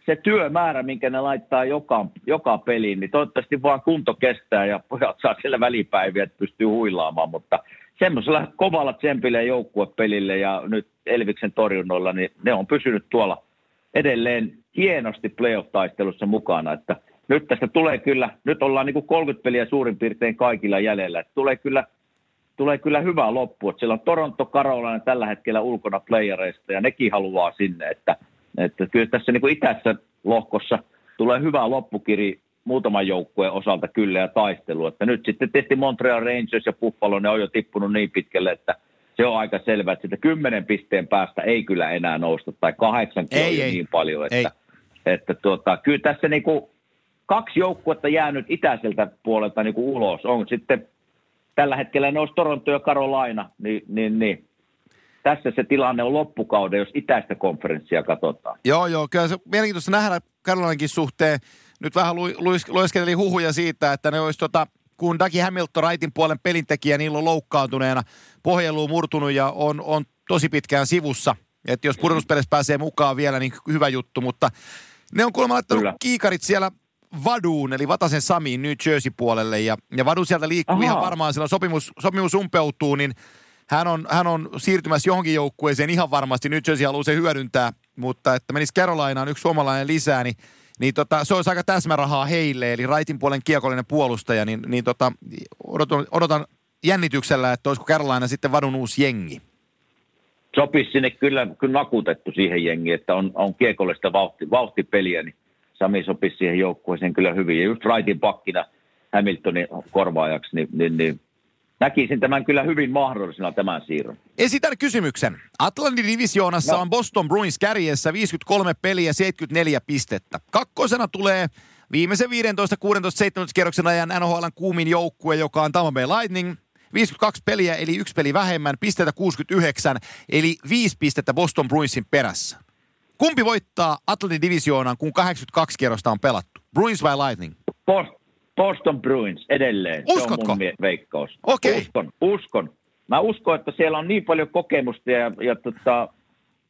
se työmäärä, minkä ne laittaa joka, joka peliin, niin toivottavasti vaan kunto kestää ja pojat saa siellä välipäiviä, että pystyy huilaamaan, mutta semmoisella kovalla tsempillä joukkuepelille ja nyt Elviksen torjunnoilla, niin ne on pysynyt tuolla edelleen hienosti playoff-taistelussa mukana, että nyt tästä tulee kyllä, nyt ollaan niin kuin 30 peliä suurin piirtein kaikilla jäljellä, että tulee kyllä tulee kyllä hyvä loppu. Että siellä on Toronto Carolina tällä hetkellä ulkona playereista ja nekin haluaa sinne. Että, että kyllä tässä niin kuin itässä lohkossa tulee hyvä loppukiri muutaman joukkueen osalta kyllä ja taistelu. Että nyt sitten tietysti Montreal Rangers ja Buffalo, ne on jo tippunut niin pitkälle, että se on aika selvä, että sitä kymmenen pisteen päästä ei kyllä enää nousta, tai kahdeksan ei, ei. niin paljon, että, ei. että tuota, kyllä tässä niin kuin kaksi joukkuetta jäänyt itäiseltä puolelta niin kuin ulos. On sitten tällä hetkellä ne olisi Toronto ja Carolina, niin, niin, niin tässä se tilanne on loppukauden, jos itäistä konferenssia katsotaan. Joo, joo, kyllä se mielenkiintoista nähdä Carolinankin suhteen. Nyt vähän lu, huhuja siitä, että ne olisi tota, kun Dagi Hamilton raitin puolen pelintekijä, niillä on loukkaantuneena, pohjeluu murtunut ja on, on tosi pitkään sivussa. Että jos pudotuspeleissä pääsee mukaan vielä, niin hyvä juttu, mutta ne on kuulemma laittanut Kyllä. kiikarit siellä Vaduun, eli Vatasen Samiin New Jersey puolelle, ja, ja Vadu sieltä liikkuu Aha. ihan varmaan, sillä sopimus, sopimus umpeutuu, niin hän on, hän on siirtymässä johonkin joukkueeseen ihan varmasti. New Jersey haluaa se hyödyntää, mutta että menisi Carolinaan yksi suomalainen lisää, niin niin tota, se olisi aika täsmärahaa heille, eli raitin puolen kiekollinen puolustaja, niin, niin tota, odotan, odotan jännityksellä, että olisiko Carolina sitten vadun uusi jengi. Sopisi sinne kyllä, kyllä nakutettu siihen jengiin, että on, on kiekollista vauhti, vauhtipeliä, niin Sami sopisi siihen joukkueeseen kyllä hyvin. Ja just raitin pakkina Hamiltonin korvaajaksi, niin, niin, niin näkisin tämän kyllä hyvin mahdollisena tämän siirron. Esitän kysymyksen. Atlantin divisioonassa no. on Boston Bruins kärjessä 53 peliä 74 pistettä. Kakkosena tulee viimeisen 15, 16, 17 kierroksen ajan NHLn kuumin joukkue, joka on Tampa Bay Lightning. 52 peliä, eli yksi peli vähemmän, pisteitä 69, eli 5 pistettä Boston Bruinsin perässä. Kumpi voittaa Atlantin divisioonan, kun 82 kierrosta on pelattu? Bruins vai Lightning? Boston. Boston Bruins edelleen. Uskotko? Se on mun veikkaus. Okay. Uskon, uskon. Mä uskon, että siellä on niin paljon kokemusta ja, ja tota,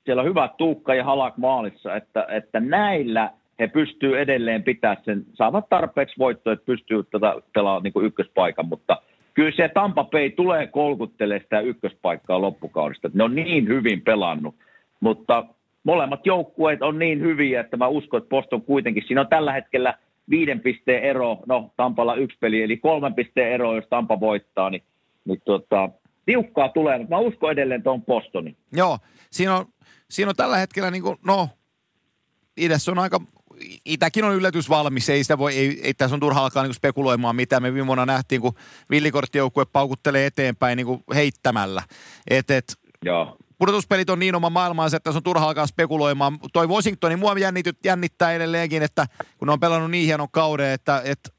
siellä on hyvä Tuukka ja Halak maalissa, että, että näillä he pystyy edelleen pitää sen, saavat tarpeeksi voittoa, että pystyy tätä pelaamaan niin ykköspaikan, mutta kyllä se Tampa Bay tulee kolkuttelemaan sitä ykköspaikkaa loppukaudesta. Ne on niin hyvin pelannut, mutta molemmat joukkueet on niin hyviä, että mä uskon, että Boston kuitenkin, siinä on tällä hetkellä – viiden pisteen ero, no Tampalla yksi peli, eli kolmen pisteen ero, jos Tampa voittaa, niin, niin tota, tiukkaa tulee, mutta mä uskon edelleen tuon Bostonin. Joo, siinä on, siinä on tällä hetkellä niin kuin, no, idässä on aika, Itäkin on yllätys valmis, ei, sitä voi, ei, ei tässä on turha alkaa niin spekuloimaan mitä me viime vuonna nähtiin, kun villikorttijoukkue paukuttelee eteenpäin niin heittämällä. Et, et, Joo pudotuspelit on niin oma maailmansa, että se on turha alkaa spekuloimaan. Toi Washingtonin mua jännityt, jännittää edelleenkin, että kun ne on pelannut niin hienon kauden, että, että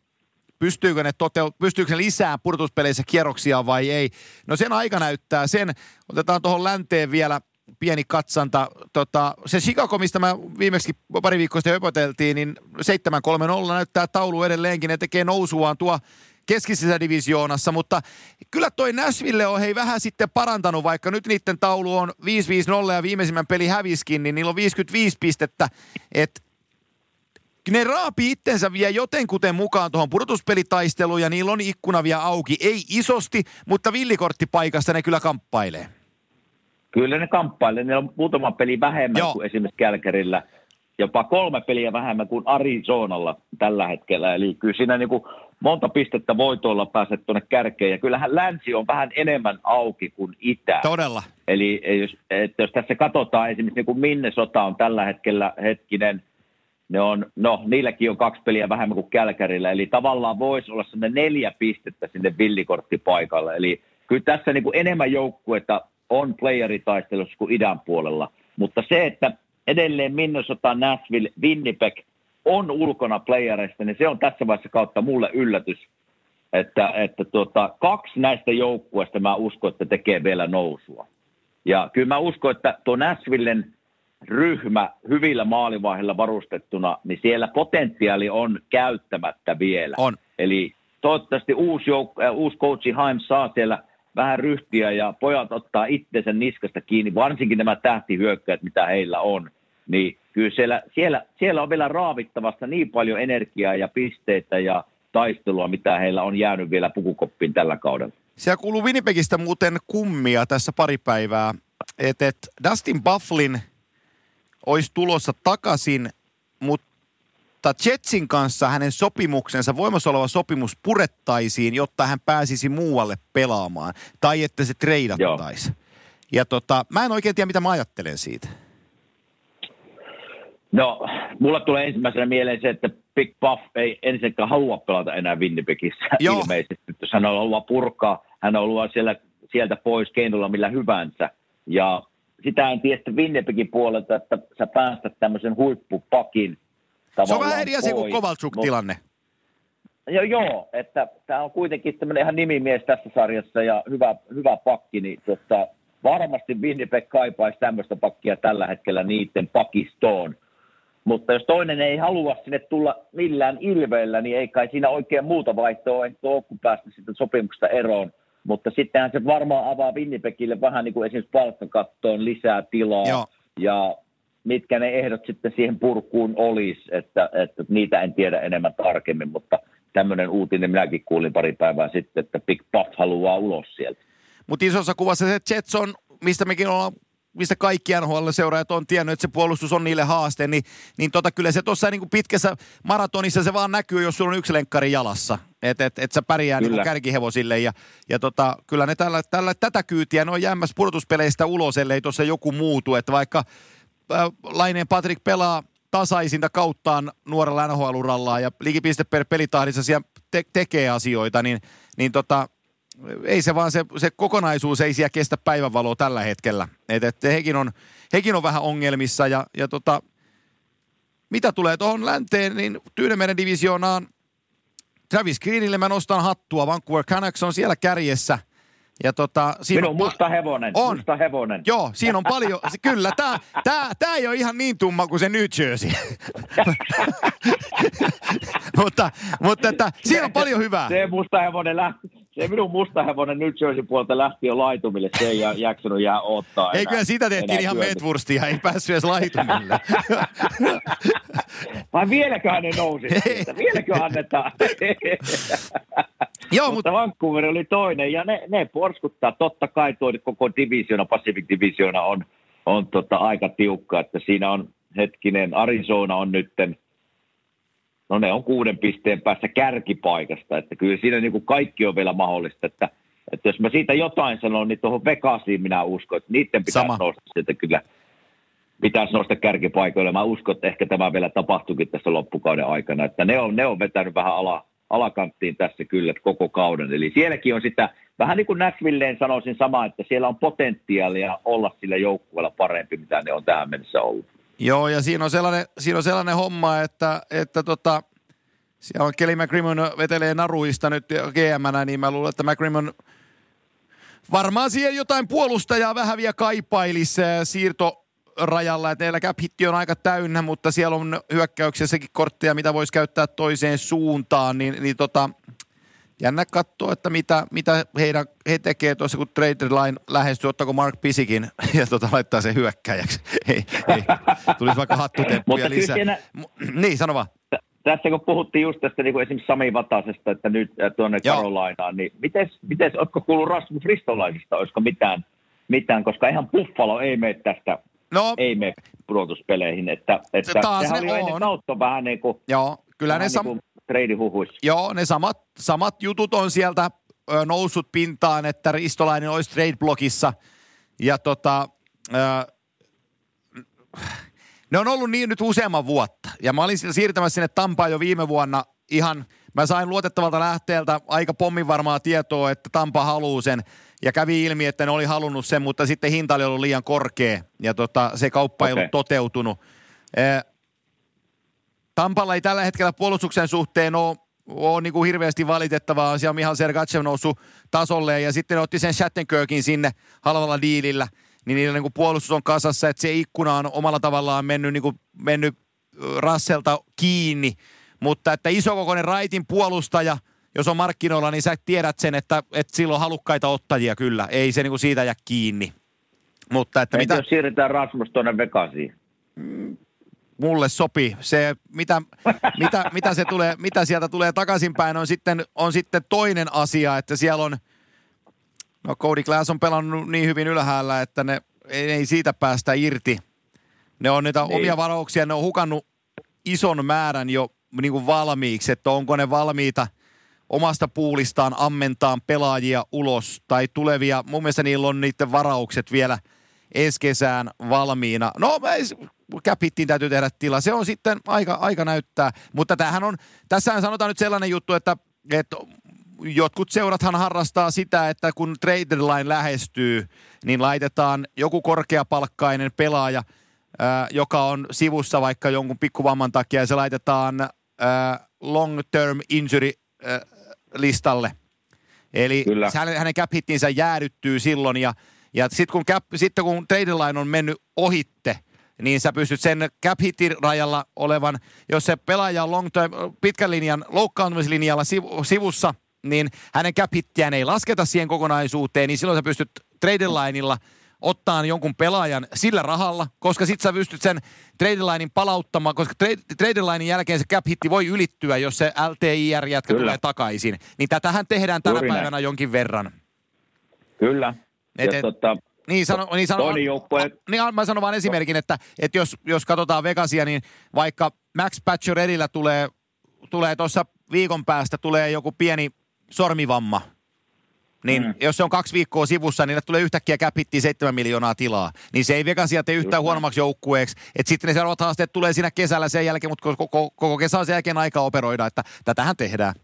pystyykö ne, toteut- pystyykö ne lisää pudotuspeleissä kierroksia vai ei. No sen aika näyttää sen. Otetaan tuohon länteen vielä pieni katsanta. Tota, se Chicago, mistä mä viimeksi pari viikkoa sitten höpöteltiin, niin 7-3-0 näyttää taulu edelleenkin. Ne tekee nousuaan tuo keskisessä divisioonassa, mutta kyllä toi Nashville on hei vähän sitten parantanut, vaikka nyt niiden taulu on 5-5-0 ja viimeisimmän peli häviskin, niin niillä on 55 pistettä, että ne raapi itsensä vielä jotenkuten mukaan tuohon pudotuspelitaisteluun ja niillä on ikkuna vielä auki. Ei isosti, mutta villikorttipaikasta ne kyllä kamppailee. Kyllä ne kamppailee. Ne on muutama peli vähemmän Joo. kuin esimerkiksi Kälkärillä jopa kolme peliä vähemmän kuin Arizonalla tällä hetkellä. Eli kyllä siinä niin kuin monta pistettä voi tuolla päästä tuonne kärkeen. Ja kyllähän länsi on vähän enemmän auki kuin itä. Todella. Eli jos, että jos tässä katsotaan esimerkiksi niin kuin Minnesota on tällä hetkellä hetkinen, ne on, no niilläkin on kaksi peliä vähemmän kuin Kälkärillä. Eli tavallaan voisi olla sellainen neljä pistettä sinne villikorttipaikalle. Eli kyllä tässä niin kuin enemmän joukkuetta on playeritaistelussa kuin idän puolella. Mutta se, että edelleen Minnesota, Nashville, Winnipeg on ulkona playerista, niin se on tässä vaiheessa kautta mulle yllätys, että, että tuota, kaksi näistä joukkueista mä uskon, että tekee vielä nousua. Ja kyllä mä uskon, että tuo Nashvillen ryhmä hyvillä maalivaiheilla varustettuna, niin siellä potentiaali on käyttämättä vielä. On. Eli toivottavasti uusi, jouk- äh, uusi coachi Haim saa siellä vähän ryhtiä ja pojat ottaa itsensä niskasta kiinni, varsinkin nämä tähtihyökkäät, mitä heillä on. Niin kyllä siellä, siellä, siellä on vielä raavittavasta niin paljon energiaa ja pisteitä ja taistelua, mitä heillä on jäänyt vielä pukukoppiin tällä kaudella. Siellä kuuluu Winnipegistä muuten kummia tässä pari päivää, että et Dustin Bufflin olisi tulossa takaisin, mutta Jetsin kanssa hänen sopimuksensa, voimassa oleva sopimus purettaisiin, jotta hän pääsisi muualle pelaamaan. Tai että se treidattaisi. Ja tota, mä en oikein tiedä, mitä mä ajattelen siitä. No, mulla tulee ensimmäisenä mieleen se, että Big Buff ei ensinnäkään halua pelata enää Winnipegissä Joo. ilmeisesti. Jos hän haluaa purkaa, hän haluaa siellä, sieltä pois keinolla millä hyvänsä. Ja sitä en tiedä Winnipegin puolelta, että sä päästät tämmöisen huippupakin Se on vähän eri asia kuin Kovalchuk-tilanne. Joo, joo, että tämä on kuitenkin tämmöinen ihan nimimies tässä sarjassa ja hyvä, hyvä pakki, niin tota, varmasti Winnipeg kaipaisi tämmöistä pakkia tällä hetkellä niiden pakistoon. Mutta jos toinen ei halua sinne tulla millään ilveellä, niin ei kai siinä oikein muuta vaihtoa ole, kun päästä sitten sopimuksesta eroon. Mutta sittenhän se varmaan avaa Winnipegille vähän niin kuin esimerkiksi palkkakattoon lisää tilaa. Joo. Ja mitkä ne ehdot sitten siihen purkuun olisi, että, että niitä en tiedä enemmän tarkemmin, mutta tämmöinen uutinen minäkin kuulin pari päivää sitten, että Big Buff haluaa ulos sieltä. Mutta isossa kuvassa se Jets on, mistä mekin ollaan mistä kaikki NHL-seuraajat on tiennyt, että se puolustus on niille haaste, niin, niin tota, kyllä se tuossa niin pitkässä maratonissa se vaan näkyy, jos sulla on yksi lenkkari jalassa. Että et, et sä pärjää niin kärkihevosille ja, ja tota, kyllä ne tällä, tällä, tätä kyytiä, ne on jäämässä pudotuspeleistä ulos, ellei tuossa joku muutu. Että vaikka äh, Laineen Patrick pelaa tasaisinta kauttaan nuorella NHL-urallaan ja liikipiste per pelitahdissa siellä te- tekee asioita, niin, niin tota, ei se vaan se, se kokonaisuus ei siellä kestä päivänvaloa tällä hetkellä. Et, et hekin, on, hekin on vähän ongelmissa ja, ja tota, mitä tulee tuohon länteen, niin Tyynemeren divisioonaan Travis Greenille mä nostan hattua. Vancouver Canucks on siellä kärjessä. Ja tota, siinä Minun on musta hevonen. On. Musta hevonen. Joo, siinä on paljon. Kyllä, tämä tää, tää ei ole ihan niin tumma kuin se New Jersey. *laughs* mutta mutta että, siinä on paljon hyvää. Se musta hevonen lähti se minun musta hevonen New Jersey puolta lähti jo laitumille, se ei jaksanut jää ottaa Ei kyllä sitä tehtiin ihan metvurstia, ei päässyt edes laitumille. Vai vieläköhän ne nousi? Vieläkö annetaan? *laughs* Joo, mutta, mutta Vancouver oli toinen ja ne, ne porskuttaa. Totta kai tuo koko divisiona, Pacific Divisiona on, on tota aika tiukka, että siinä on hetkinen, Arizona on nytten no ne on kuuden pisteen päässä kärkipaikasta, että kyllä siinä niin kuin kaikki on vielä mahdollista, että, että jos mä siitä jotain sanon, niin tuohon Vegasiin minä uskon, että niiden pitäisi Sama. nousta sieltä kyllä, pitäisi nousta kärkipaikoille. Mä uskon, että ehkä tämä vielä tapahtuikin tässä loppukauden aikana, että ne on, ne on vetänyt vähän ala, alakanttiin tässä kyllä koko kauden. Eli sielläkin on sitä, vähän niin kuin Nashvilleen sanoisin sama, että siellä on potentiaalia olla sillä joukkueella parempi, mitä ne on tähän mennessä ollut. Joo, ja siinä on sellainen, siinä on sellainen homma, että, että tota, siellä on Kelly McCrimmon vetelee naruista nyt gm niin mä luulen, että McCrimmon varmaan siihen jotain puolustajaa vähän vielä kaipailisi siirto rajalla, että teillä cap on aika täynnä, mutta siellä on hyökkäyksessäkin kortteja, mitä voisi käyttää toiseen suuntaan, niin, niin tota, jännä katsoa, että mitä, mitä heidän, he tekee tuossa, kun trade line lähestyy, ottaako Mark Pisikin *laughs* ja tota, laittaa sen hyökkäjäksi. *laughs* ei, ei, tulisi vaikka hattutemppuja lisää. Siinä, niin, sano vaan. Tässä kun puhuttiin just tästä niin kuin esimerkiksi Sami Vatasesta, että nyt äh, tuonne Carolinaan, niin miten, miten oletko kuullut Rasmus Ristolaisista, olisiko mitään, mitään, koska ihan Buffalo ei mene tästä No, ei mene pudotuspeleihin. Että, että taas sehän ne oli on. ennen vähän niin kuin, Joo, kyllä ne sam- niin treidihuhuissa. Joo, ne samat, samat jutut on sieltä ö, noussut pintaan, että Ristolainen olisi trade-blogissa. Ja tota, ö, ne on ollut niin nyt useamman vuotta. Ja mä olin siirtämässä sinne Tampaan jo viime vuonna ihan, mä sain luotettavalta lähteeltä aika pommin varmaa tietoa, että Tampa haluaa sen. Ja kävi ilmi, että ne oli halunnut sen, mutta sitten hinta oli ollut liian korkea. Ja tota, se kauppa okay. ei ollut toteutunut. Tampalla ei tällä hetkellä puolustuksen suhteen ole, ole niin kuin hirveästi valitettavaa. Siellä on Mihal Sergachev noussut tasolle ja sitten ne otti sen Shattenkirkin sinne halvalla diilillä. Niin niillä niin kuin puolustus on kasassa, että se ikkuna on omalla tavallaan mennyt, niin kuin, mennyt Rasselta kiinni. Mutta että isokokoinen raitin puolustaja, jos on markkinoilla, niin sä tiedät sen, että, että silloin on halukkaita ottajia kyllä. Ei se niin kuin siitä jää kiinni. Mutta että mitä... jos siirretään Rasmus tuonne Vegasiin? Mm, mulle sopii. Se, mitä, mitä, mitä, se tulee, mitä sieltä tulee takaisinpäin, on sitten, on sitten toinen asia, että siellä on, no Cody Glass on pelannut niin hyvin ylhäällä, että ne ei, ei siitä päästä irti. Ne on niitä niin. omia varauksia, ne on hukannut ison määrän jo niin kuin valmiiksi, että onko ne valmiita omasta puulistaan ammentaan pelaajia ulos tai tulevia. Mun mielestä niillä on niiden varaukset vielä ensi kesään valmiina. No, käpittiin täytyy tehdä tila. Se on sitten aika, aika näyttää. Mutta tämähän on, tässähän sanotaan nyt sellainen juttu, että, että jotkut seurathan harrastaa sitä, että kun trade deadline lähestyy, niin laitetaan joku korkeapalkkainen pelaaja, ää, joka on sivussa vaikka jonkun pikkuvamman takia, ja se laitetaan ää, long term injury ää, listalle. Eli Kyllä. hänen, hänen cap hittinsä jäädyttyy silloin, ja, ja sitten kun, cap, sitten kun trade deadline on mennyt ohitte, niin sä pystyt sen cap hitin rajalla olevan, jos se pelaaja on long term, pitkän linjan loukkaantumislinjalla sivussa, niin hänen cap ei lasketa siihen kokonaisuuteen, niin silloin sä pystyt trade lineilla ottaa jonkun pelaajan sillä rahalla, koska sit sä pystyt sen trade linein palauttamaan, koska trade linein jälkeen se cap hitti voi ylittyä, jos se LTIR-jätkä tulee takaisin. Niin tätähän tehdään tänä Juuri päivänä näin. jonkin verran. Kyllä. Et, et, tota, niin, sano, niin sano, joukkue... niin mä sanon vaan esimerkin, että, että jos, jos katsotaan Vegasia, niin vaikka Max Patcher edellä tulee, tulee tuossa viikon päästä tulee joku pieni sormivamma, niin mm. jos se on kaksi viikkoa sivussa, niin tulee yhtäkkiä käpittiin 7 miljoonaa tilaa. Niin se ei Vegasia tee yhtään huonommaksi joukkueeksi. Että sitten ne seuraavat haasteet tulee siinä kesällä sen jälkeen, mutta koko, koko, koko kesä on sen jälkeen aika operoida, että tätähän tehdään.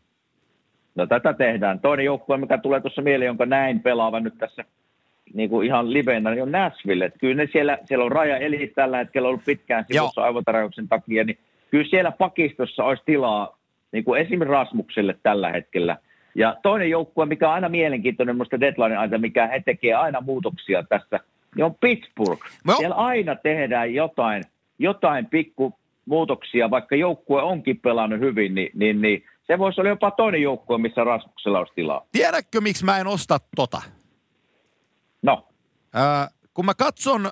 No tätä tehdään. Toinen joukkue, mikä tulee tuossa mieleen, jonka näin pelaavan nyt tässä niin kuin ihan livenä, niin on Nashville. Kyllä ne siellä, siellä on Raja Eli tällä hetkellä ollut pitkään sivussa aivotarauksen takia, niin kyllä siellä pakistossa olisi tilaa niin kuin esimerkiksi Rasmukselle tällä hetkellä – ja toinen joukkue, mikä on aina mielenkiintoinen minusta deadline aita, mikä he tekee aina muutoksia tässä, niin on Pittsburgh. No. Siellä aina tehdään jotain, jotain pikku muutoksia, vaikka joukkue onkin pelannut hyvin, niin, niin, niin se voisi olla jopa toinen joukkue, missä Rasmuksella olisi tilaa. Tiedätkö, miksi mä en osta tota? No. Äh, kun mä katson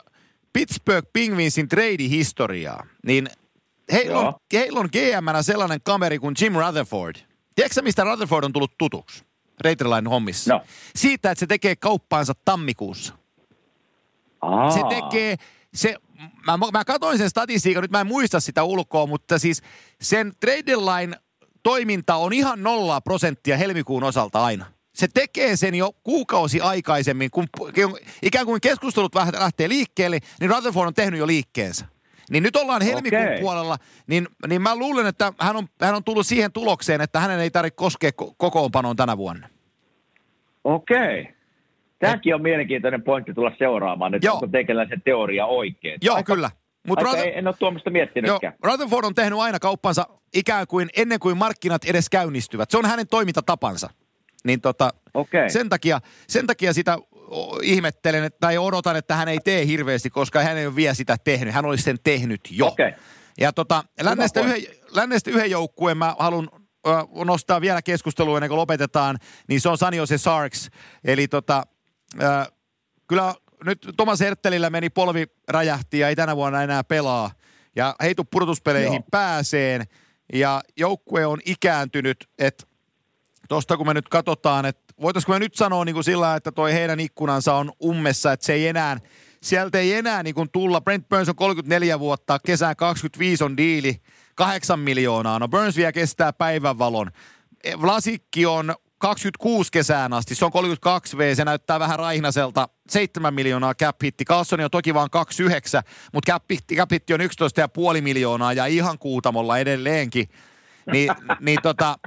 Pittsburgh Penguinsin trade-historiaa, niin heillä on, heillä on GM sellainen kameri kuin Jim Rutherford – Tiedätkö mistä Rutherford on tullut tutuksi? Reiterlainen hommissa. No. Siitä, että se tekee kauppaansa tammikuussa. Aa. Se tekee, se, mä, mä katsoin sen statistiikan, nyt mä en muista sitä ulkoa, mutta siis sen trade line toiminta on ihan nolla prosenttia helmikuun osalta aina. Se tekee sen jo kuukausi aikaisemmin, kun ikään kuin keskustelut lähtee liikkeelle, niin Rutherford on tehnyt jo liikkeensä. Niin nyt ollaan helmikuun okay. puolella, niin, niin mä luulen, että hän on, hän on tullut siihen tulokseen, että hänen ei tarvitse koskea kokoonpanoon tänä vuonna. Okei. Okay. Tämäkin on mielenkiintoinen pointti tulla seuraamaan, että Joo. onko teikäläisen teoria oikein. Joo, aika, kyllä. Mut aika Ruther... en ole tuommoista miettinytkään. Joo, Rutherford on tehnyt aina kauppansa ikään kuin ennen kuin markkinat edes käynnistyvät. Se on hänen toimintatapansa. Niin tota, okay. sen, takia, sen takia sitä ihmettelen tai odotan, että hän ei tee hirveästi, koska hän ei ole vielä sitä tehnyt. Hän olisi sen tehnyt jo. Okay. Ja tota, lännestä, yhden, lännestä yhden joukkueen mä haluan nostaa vielä keskustelua ennen kuin lopetetaan, niin se on San Jose Sarks. Eli tota, äh, kyllä nyt Thomas Herttelillä meni polvi räjähti ja ei tänä vuonna enää pelaa. Ja heitu pudotuspeleihin Joo. pääseen ja joukkue on ikääntynyt, että Tuosta kun me nyt katsotaan, että voitaisiko me nyt sanoa niin kuin sillä, että toi heidän ikkunansa on ummessa, että se ei enää, sieltä ei enää niin kuin tulla. Brent Burns on 34 vuotta, kesään 25 on diili, 8 miljoonaa. No Burns vielä kestää päivänvalon. Vlasikki on 26 kesään asti, se on 32 V, se näyttää vähän raihnaselta, 7 miljoonaa cap hitti. On toki vaan 29, mutta cap hitti, cap hitti on 11,5 miljoonaa ja ihan kuutamolla edelleenkin. Ni, niin tota,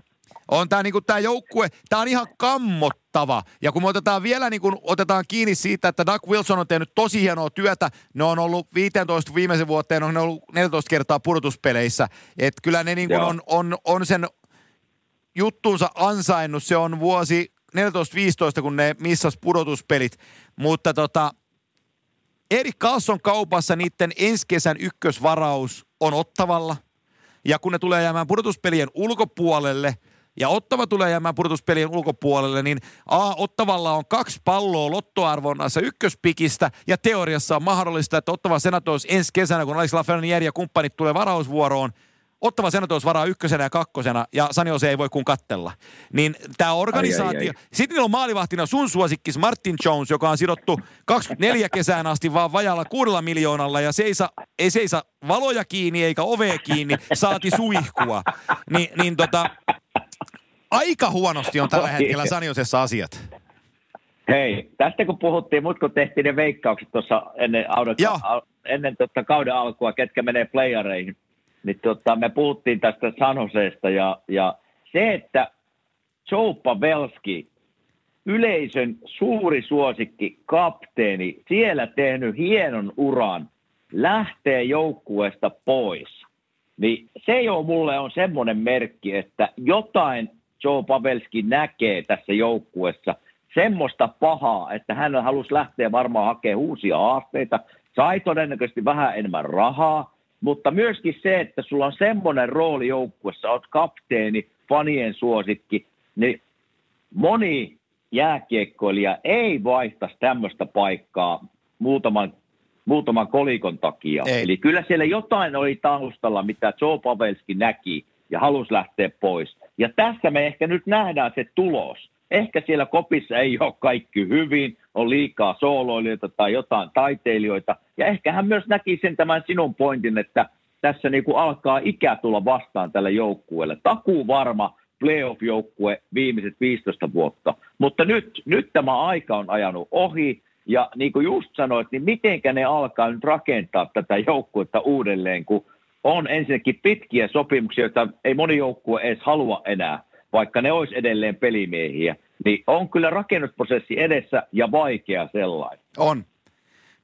on tämä niinku, tää joukkue, tämä on ihan kammottava. Ja kun me otetaan vielä niinku, otetaan kiinni siitä, että Doug Wilson on tehnyt tosi hienoa työtä, ne on ollut 15 viimeisen vuoteen, on ne ollut 14 kertaa pudotuspeleissä. Että kyllä ne niinku on, on, on sen juttuunsa ansainnut, se on vuosi 14-15, kun ne missas pudotuspelit. Mutta tota, Erik Carlson kaupassa niiden ensi kesän ykkösvaraus on ottavalla. Ja kun ne tulee jäämään pudotuspelien ulkopuolelle – ja Ottava tulee jäämään pudotuspelien ulkopuolelle, niin A, Ottavalla on kaksi palloa lottoarvonnassa ykköspikistä, ja teoriassa on mahdollista, että Ottava senatois ensi kesänä, kun Alex Lafreniere ja kumppanit tulee varausvuoroon, Ottava Senators varaa ykkösenä ja kakkosena ja Sani Jose ei voi kuin kattella. Niin tämä organisaatio, ai, ai, ai. sitten niillä on maalivahtina sun suosikkis Martin Jones, joka on sidottu 24 kesään asti vaan vajalla kuudella miljoonalla ja seisa, ei seisa valoja kiinni eikä ovea kiinni, saati suihkua. Ni, niin tota, aika huonosti on tällä hetkellä Saniosessa asiat. Hei, tästä kun puhuttiin, mut kun tehtiin ne veikkaukset tuossa ennen, audokka, ennen totta kauden alkua, ketkä menee playareihin, niin tota, me puhuttiin tästä Sanoseesta ja, ja se, että Joe Pavelski, yleisön suuri suosikki, kapteeni, siellä tehnyt hienon uran, lähtee joukkueesta pois. Niin se jo mulle on semmoinen merkki, että jotain Joe Pavelski näkee tässä joukkuessa – semmoista pahaa, että hän halusi lähteä varmaan hakemaan uusia haasteita, sai todennäköisesti vähän enemmän rahaa, mutta myöskin se, että sulla on semmoinen rooli joukkuessa, olet kapteeni, fanien suosikki, niin moni jääkiekkoilija ei vaihtaisi tämmöistä paikkaa muutaman, muutaman kolikon takia. Ei. Eli kyllä siellä jotain oli taustalla, mitä Joe Pavelski näki ja halusi lähteä pois. Ja tässä me ehkä nyt nähdään se tulos. Ehkä siellä kopissa ei ole kaikki hyvin, on liikaa sooloilijoita tai jotain taiteilijoita. Ja ehkä hän myös näki sen tämän sinun pointin, että tässä niin kuin alkaa ikä tulla vastaan tälle joukkueelle. Takuu varma playoff-joukkue viimeiset 15 vuotta. Mutta nyt, nyt tämä aika on ajanut ohi. Ja niin kuin just sanoit, niin mitenkä ne alkaa nyt rakentaa tätä joukkuetta uudelleen, kun on ensinnäkin pitkiä sopimuksia, joita ei moni joukkue edes halua enää vaikka ne olisi edelleen pelimiehiä, niin on kyllä rakennusprosessi edessä ja vaikea sellainen. On.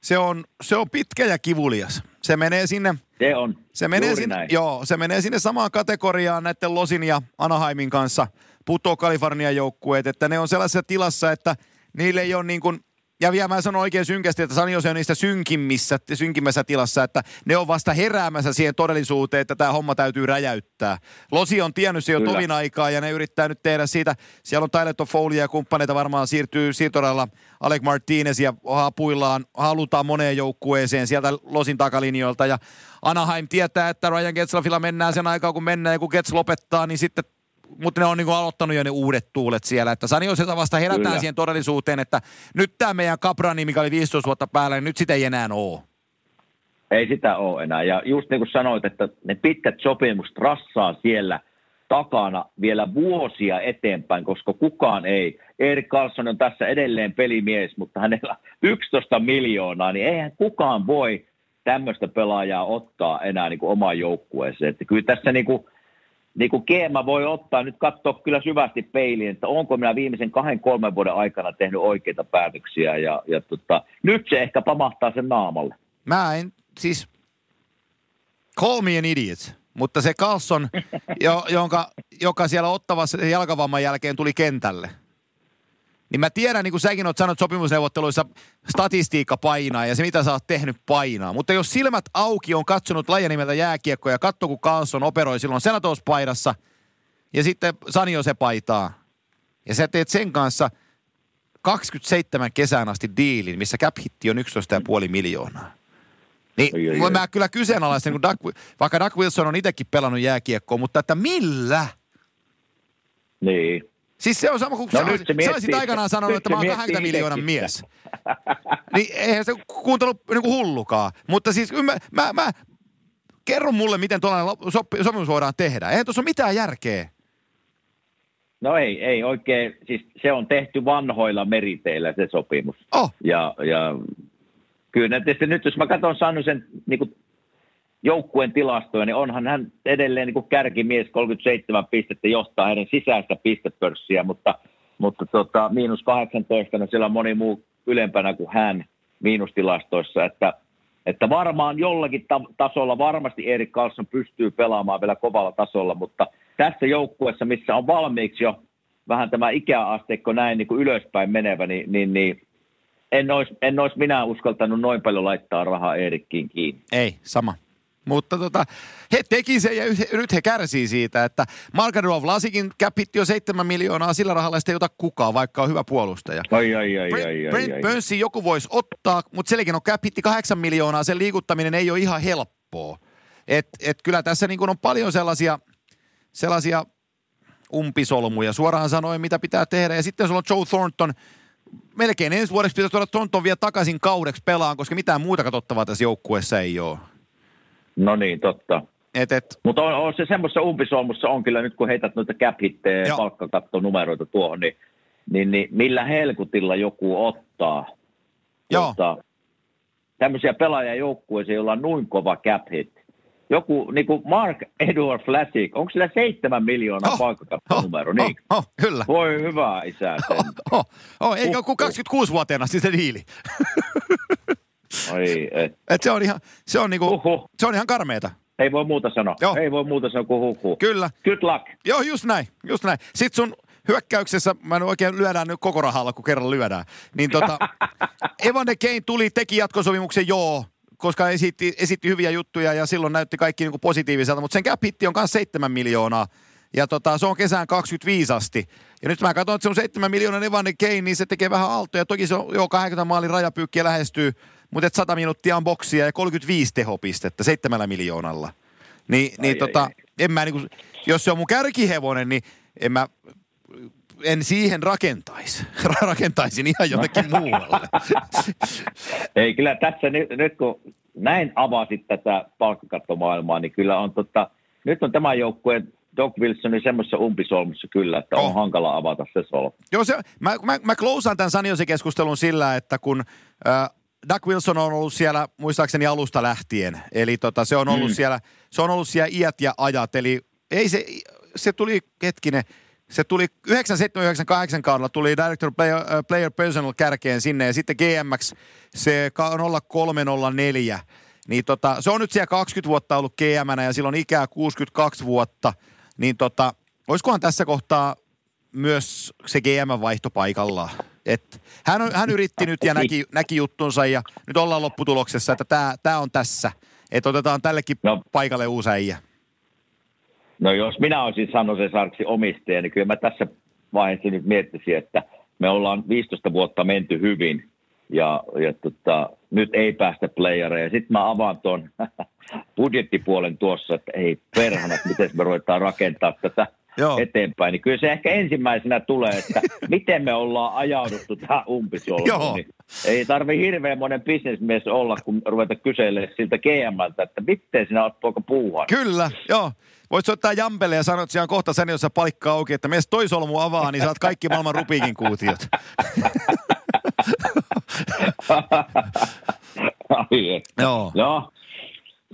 Se on, se on pitkä ja kivulias. Se menee sinne... Se on, se menee sinne, näin. Joo, se menee sinne samaan kategoriaan näiden Losin ja Anaheimin kanssa, putoo Kalifornian joukkueet, että ne on sellaisessa tilassa, että niille ei ole niin kuin ja vielä mä sanon oikein synkästi, että San Jose on niistä synkimmissä, synkimmässä tilassa, että ne on vasta heräämässä siihen todellisuuteen, että tämä homma täytyy räjäyttää. Losi on tiennyt se jo Kyllä. tovin aikaa ja ne yrittää nyt tehdä siitä. Siellä on Tyler Toffoli ja kumppaneita varmaan siirtyy siirtoralla Alec Martinez ja hapuillaan, halutaan moneen joukkueeseen sieltä Losin takalinjoilta ja Anaheim tietää, että Ryan Getzlaffilla mennään sen aikaa, kun mennään ja kun Getz lopettaa, niin sitten mutta ne on niin aloittanut jo ne uudet tuulet siellä. Että Sani Joselta vasta herätään Kyllä. siihen todellisuuteen, että nyt tämä meidän Kaprani, mikä oli 15 vuotta päällä, niin nyt sitä ei enää ole. Ei sitä ole enää. Ja just niin kuin sanoit, että ne pitkät sopimukset rassaa siellä takana vielä vuosia eteenpäin, koska kukaan ei. Erik Karlsson on tässä edelleen pelimies, mutta hänellä 11 miljoonaa, niin eihän kukaan voi tämmöistä pelaajaa ottaa enää niin kuin omaan joukkueeseen. Että kyllä tässä niin kuin niin kuin Keema voi ottaa nyt katsoa kyllä syvästi peiliin, että onko minä viimeisen kahden, kolmen vuoden aikana tehnyt oikeita päätöksiä ja, ja tota, nyt se ehkä pamahtaa sen naamalle. Mä en, siis call me an idiot, mutta se Carlson, *laughs* jo, jonka, joka siellä ottavassa jalkavamman jälkeen tuli kentälle – niin mä tiedän, niin kuin säkin oot sanonut sopimusneuvotteluissa, statistiikka painaa ja se mitä sä oot tehnyt painaa. Mutta jos silmät auki on katsonut lajia nimeltä jääkiekko ja katso kun Carlson operoi silloin Senatos-paidassa ja sitten Sanio se paitaa. Ja sä teet sen kanssa 27 kesään asti diilin, missä cap hitti on 11,5 miljoonaa. Niin oi, oi, oi. mä kyllä kyseenalaisen, kun Doug, vaikka Doug Wilson on itsekin pelannut jääkiekkoa, mutta että millä? Niin. Siis se on sama kuin no sä, sä olisit aikanaan sanonut, että mä oon 20 miljoonan mies. niin eihän se kuuntelu niin kuin hullukaan. Mutta siis mä, mä, mä kerro mulle, miten tuollainen sopimus voidaan tehdä. Eihän tuossa ole mitään järkeä. No ei, ei oikein. Siis se on tehty vanhoilla meriteillä se sopimus. Oh. Ja, ja kyllä tietysti nyt, jos mä katson Sannusen niin joukkueen tilastoja, niin onhan hän edelleen niin kuin kärkimies 37 pistettä johtaa hänen sisäistä pistepörssiä, mutta, mutta tota, miinus 18, no siellä on moni muu ylempänä kuin hän miinustilastoissa, että, että varmaan jollakin ta- tasolla varmasti Erik Karlsson pystyy pelaamaan vielä kovalla tasolla, mutta tässä joukkueessa, missä on valmiiksi jo vähän tämä ikäasteikko näin niin kuin ylöspäin menevä, niin, niin, niin en olisi, en olisi minä uskaltanut noin paljon laittaa rahaa Erikkiin kiinni. Ei, sama. Mutta tota, he teki sen ja nyt he kärsii siitä, että Markadov Lasikin käpitti jo 7 miljoonaa, sillä rahalla ei ota kukaan, vaikka on hyvä puolustaja. Ai, ai, ai, Brent, ai, ai, Brent ai, Burnsin joku voisi ottaa, mutta sellekin on käpitti 8 miljoonaa, sen liikuttaminen ei ole ihan helppoa. Et, et kyllä tässä niin on paljon sellaisia, sellaisia umpisolmuja. Suoraan sanoen, mitä pitää tehdä. Ja sitten sulla on Joe Thornton, melkein ensi vuodeksi pitäisi tuoda Thornton vielä takaisin kaudeksi pelaan, koska mitään muuta katsottavaa tässä joukkueessa ei ole. No niin, totta. Et, et. Mutta on, on, se semmoisessa umpisolmussa on kyllä nyt, kun heität noita cap ja palkkakattonumeroita tuohon, niin, niin, niin, millä helkutilla joku ottaa Joo. Tota, tämmöisiä pelaajajoukkueita, joilla on noin kova cap hit. Joku, niin kuin Mark Edward Flassik, onko sillä seitsemän miljoonaa oh, palkkakattonumero? Oh, niin. Oh, oh, kyllä. Voi hyvä isä. Oh, oh, oh, eikä uh, 26-vuotiaana siis se diili. *laughs* Ai, et. et se on ihan, se on niinku, uh-huh. se on ihan karmeeta. Ei voi muuta sanoa. Joo. Ei voi muuta sanoa kuin huhu. Kyllä. Good luck. Joo, just näin. Just näin. Sitten sun hyökkäyksessä, mä en oikein lyödään nyt koko rahalla, kun kerran lyödään. Niin tota, *laughs* Evander Kane tuli, teki jatkosopimuksen, joo, koska esitti, esitti hyviä juttuja ja silloin näytti kaikki niin kuin positiiviselta, mutta sen cap hitti on myös 7 miljoonaa. Ja tota, se on kesään 25 asti. Ja nyt mä katson, että se on 7 miljoonaa Evander Kane, niin se tekee vähän aaltoja. Toki se on jo 80 maalin rajapyykkiä lähestyy, mutta 100 minuuttia on boksia ja 35 tehopistettä 7 miljoonalla. Niin, ai, niin ai, tota, ai. En mä niinku, jos se on mun kärkihevonen, niin en mä en siihen rakentaisi. *laughs* Rakentaisin ihan jotenkin *laughs* muualle. *laughs* Ei, kyllä tässä nyt, nyt kun näin avasit tätä palkkakattomaailmaa, niin kyllä on tota, nyt on tämä joukkue Doc Wilsonin semmoisessa umpisolmussa kyllä, että on oh. hankala avata se solmu. Joo, se, mä, mä, mä klousaan tämän Saniosi-keskustelun sillä, että kun äh, Doug Wilson on ollut siellä muistaakseni alusta lähtien, eli tota, se on ollut mm. siellä, se on ollut siellä iät ja ajat, eli ei se, se tuli, hetkinen, se tuli 9798 kaudella tuli Director Player, uh, Player Personal kärkeen sinne ja sitten GMX se 0304. Niin tota, se on nyt siellä 20 vuotta ollut gm ja silloin ikää 62 vuotta. Niin tota, olisikohan tässä kohtaa myös se GM-vaihto paikallaan? Et hän, on, hän yritti nyt ja näki, näki juttunsa ja nyt ollaan lopputuloksessa, että tämä on tässä. Että otetaan tällekin no. paikalle uusi äijä. No jos minä olisin Sanosen Sarksi omistaja, niin kyllä mä tässä vaiheessa nyt miettisin, että me ollaan 15 vuotta menty hyvin ja, ja tota, nyt ei päästä playereja. Sitten mä avaan tuon *laughs* budjettipuolen tuossa, että ei perhana, miten me ruvetaan rakentaa tätä Joo. eteenpäin. Niin kyllä se ehkä ensimmäisenä tulee, että *laughs* miten me ollaan ajauduttu tähän umpisolmuun. Niin ei tarvi hirveän monen bisnesmies olla, kun ruveta kyselemään siltä GMltä, että miten sinä olet poika puuhaa. Kyllä, joo. Voit soittaa Jampelle ja sanoa, että siellä on kohta sen, jossa palikka auki, että mies toi solmu avaa, niin saat kaikki maailman rupiikin kuutiot. Joo. Joo.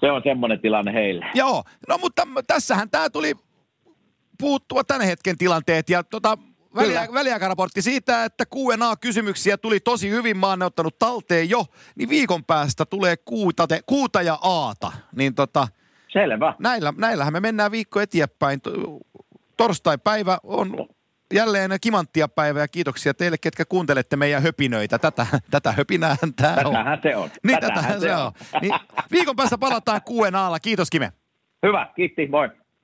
Se on semmoinen tilanne heille. Joo, no mutta tässähän tämä tuli puuttua tämän hetken tilanteet ja tota, väliä, väliaikaraportti siitä, että Q&A-kysymyksiä tuli tosi hyvin. Mä oon ottanut talteen jo, niin viikon päästä tulee kuuta, te, kuuta ja aata. Niin tota, Selvä. Näillä, näillähän me mennään viikko eteenpäin. Torstai-päivä on jälleen kimanttia päivä ja kiitoksia teille, ketkä kuuntelette meidän höpinöitä. Tätä, tätä höpinää tämä on. Tätähän se on. Niin, tätähän, tätähän se on. on. Niin, viikon päästä palataan QNAlla. Kiitos Kime. Hyvä, kiitti, moi.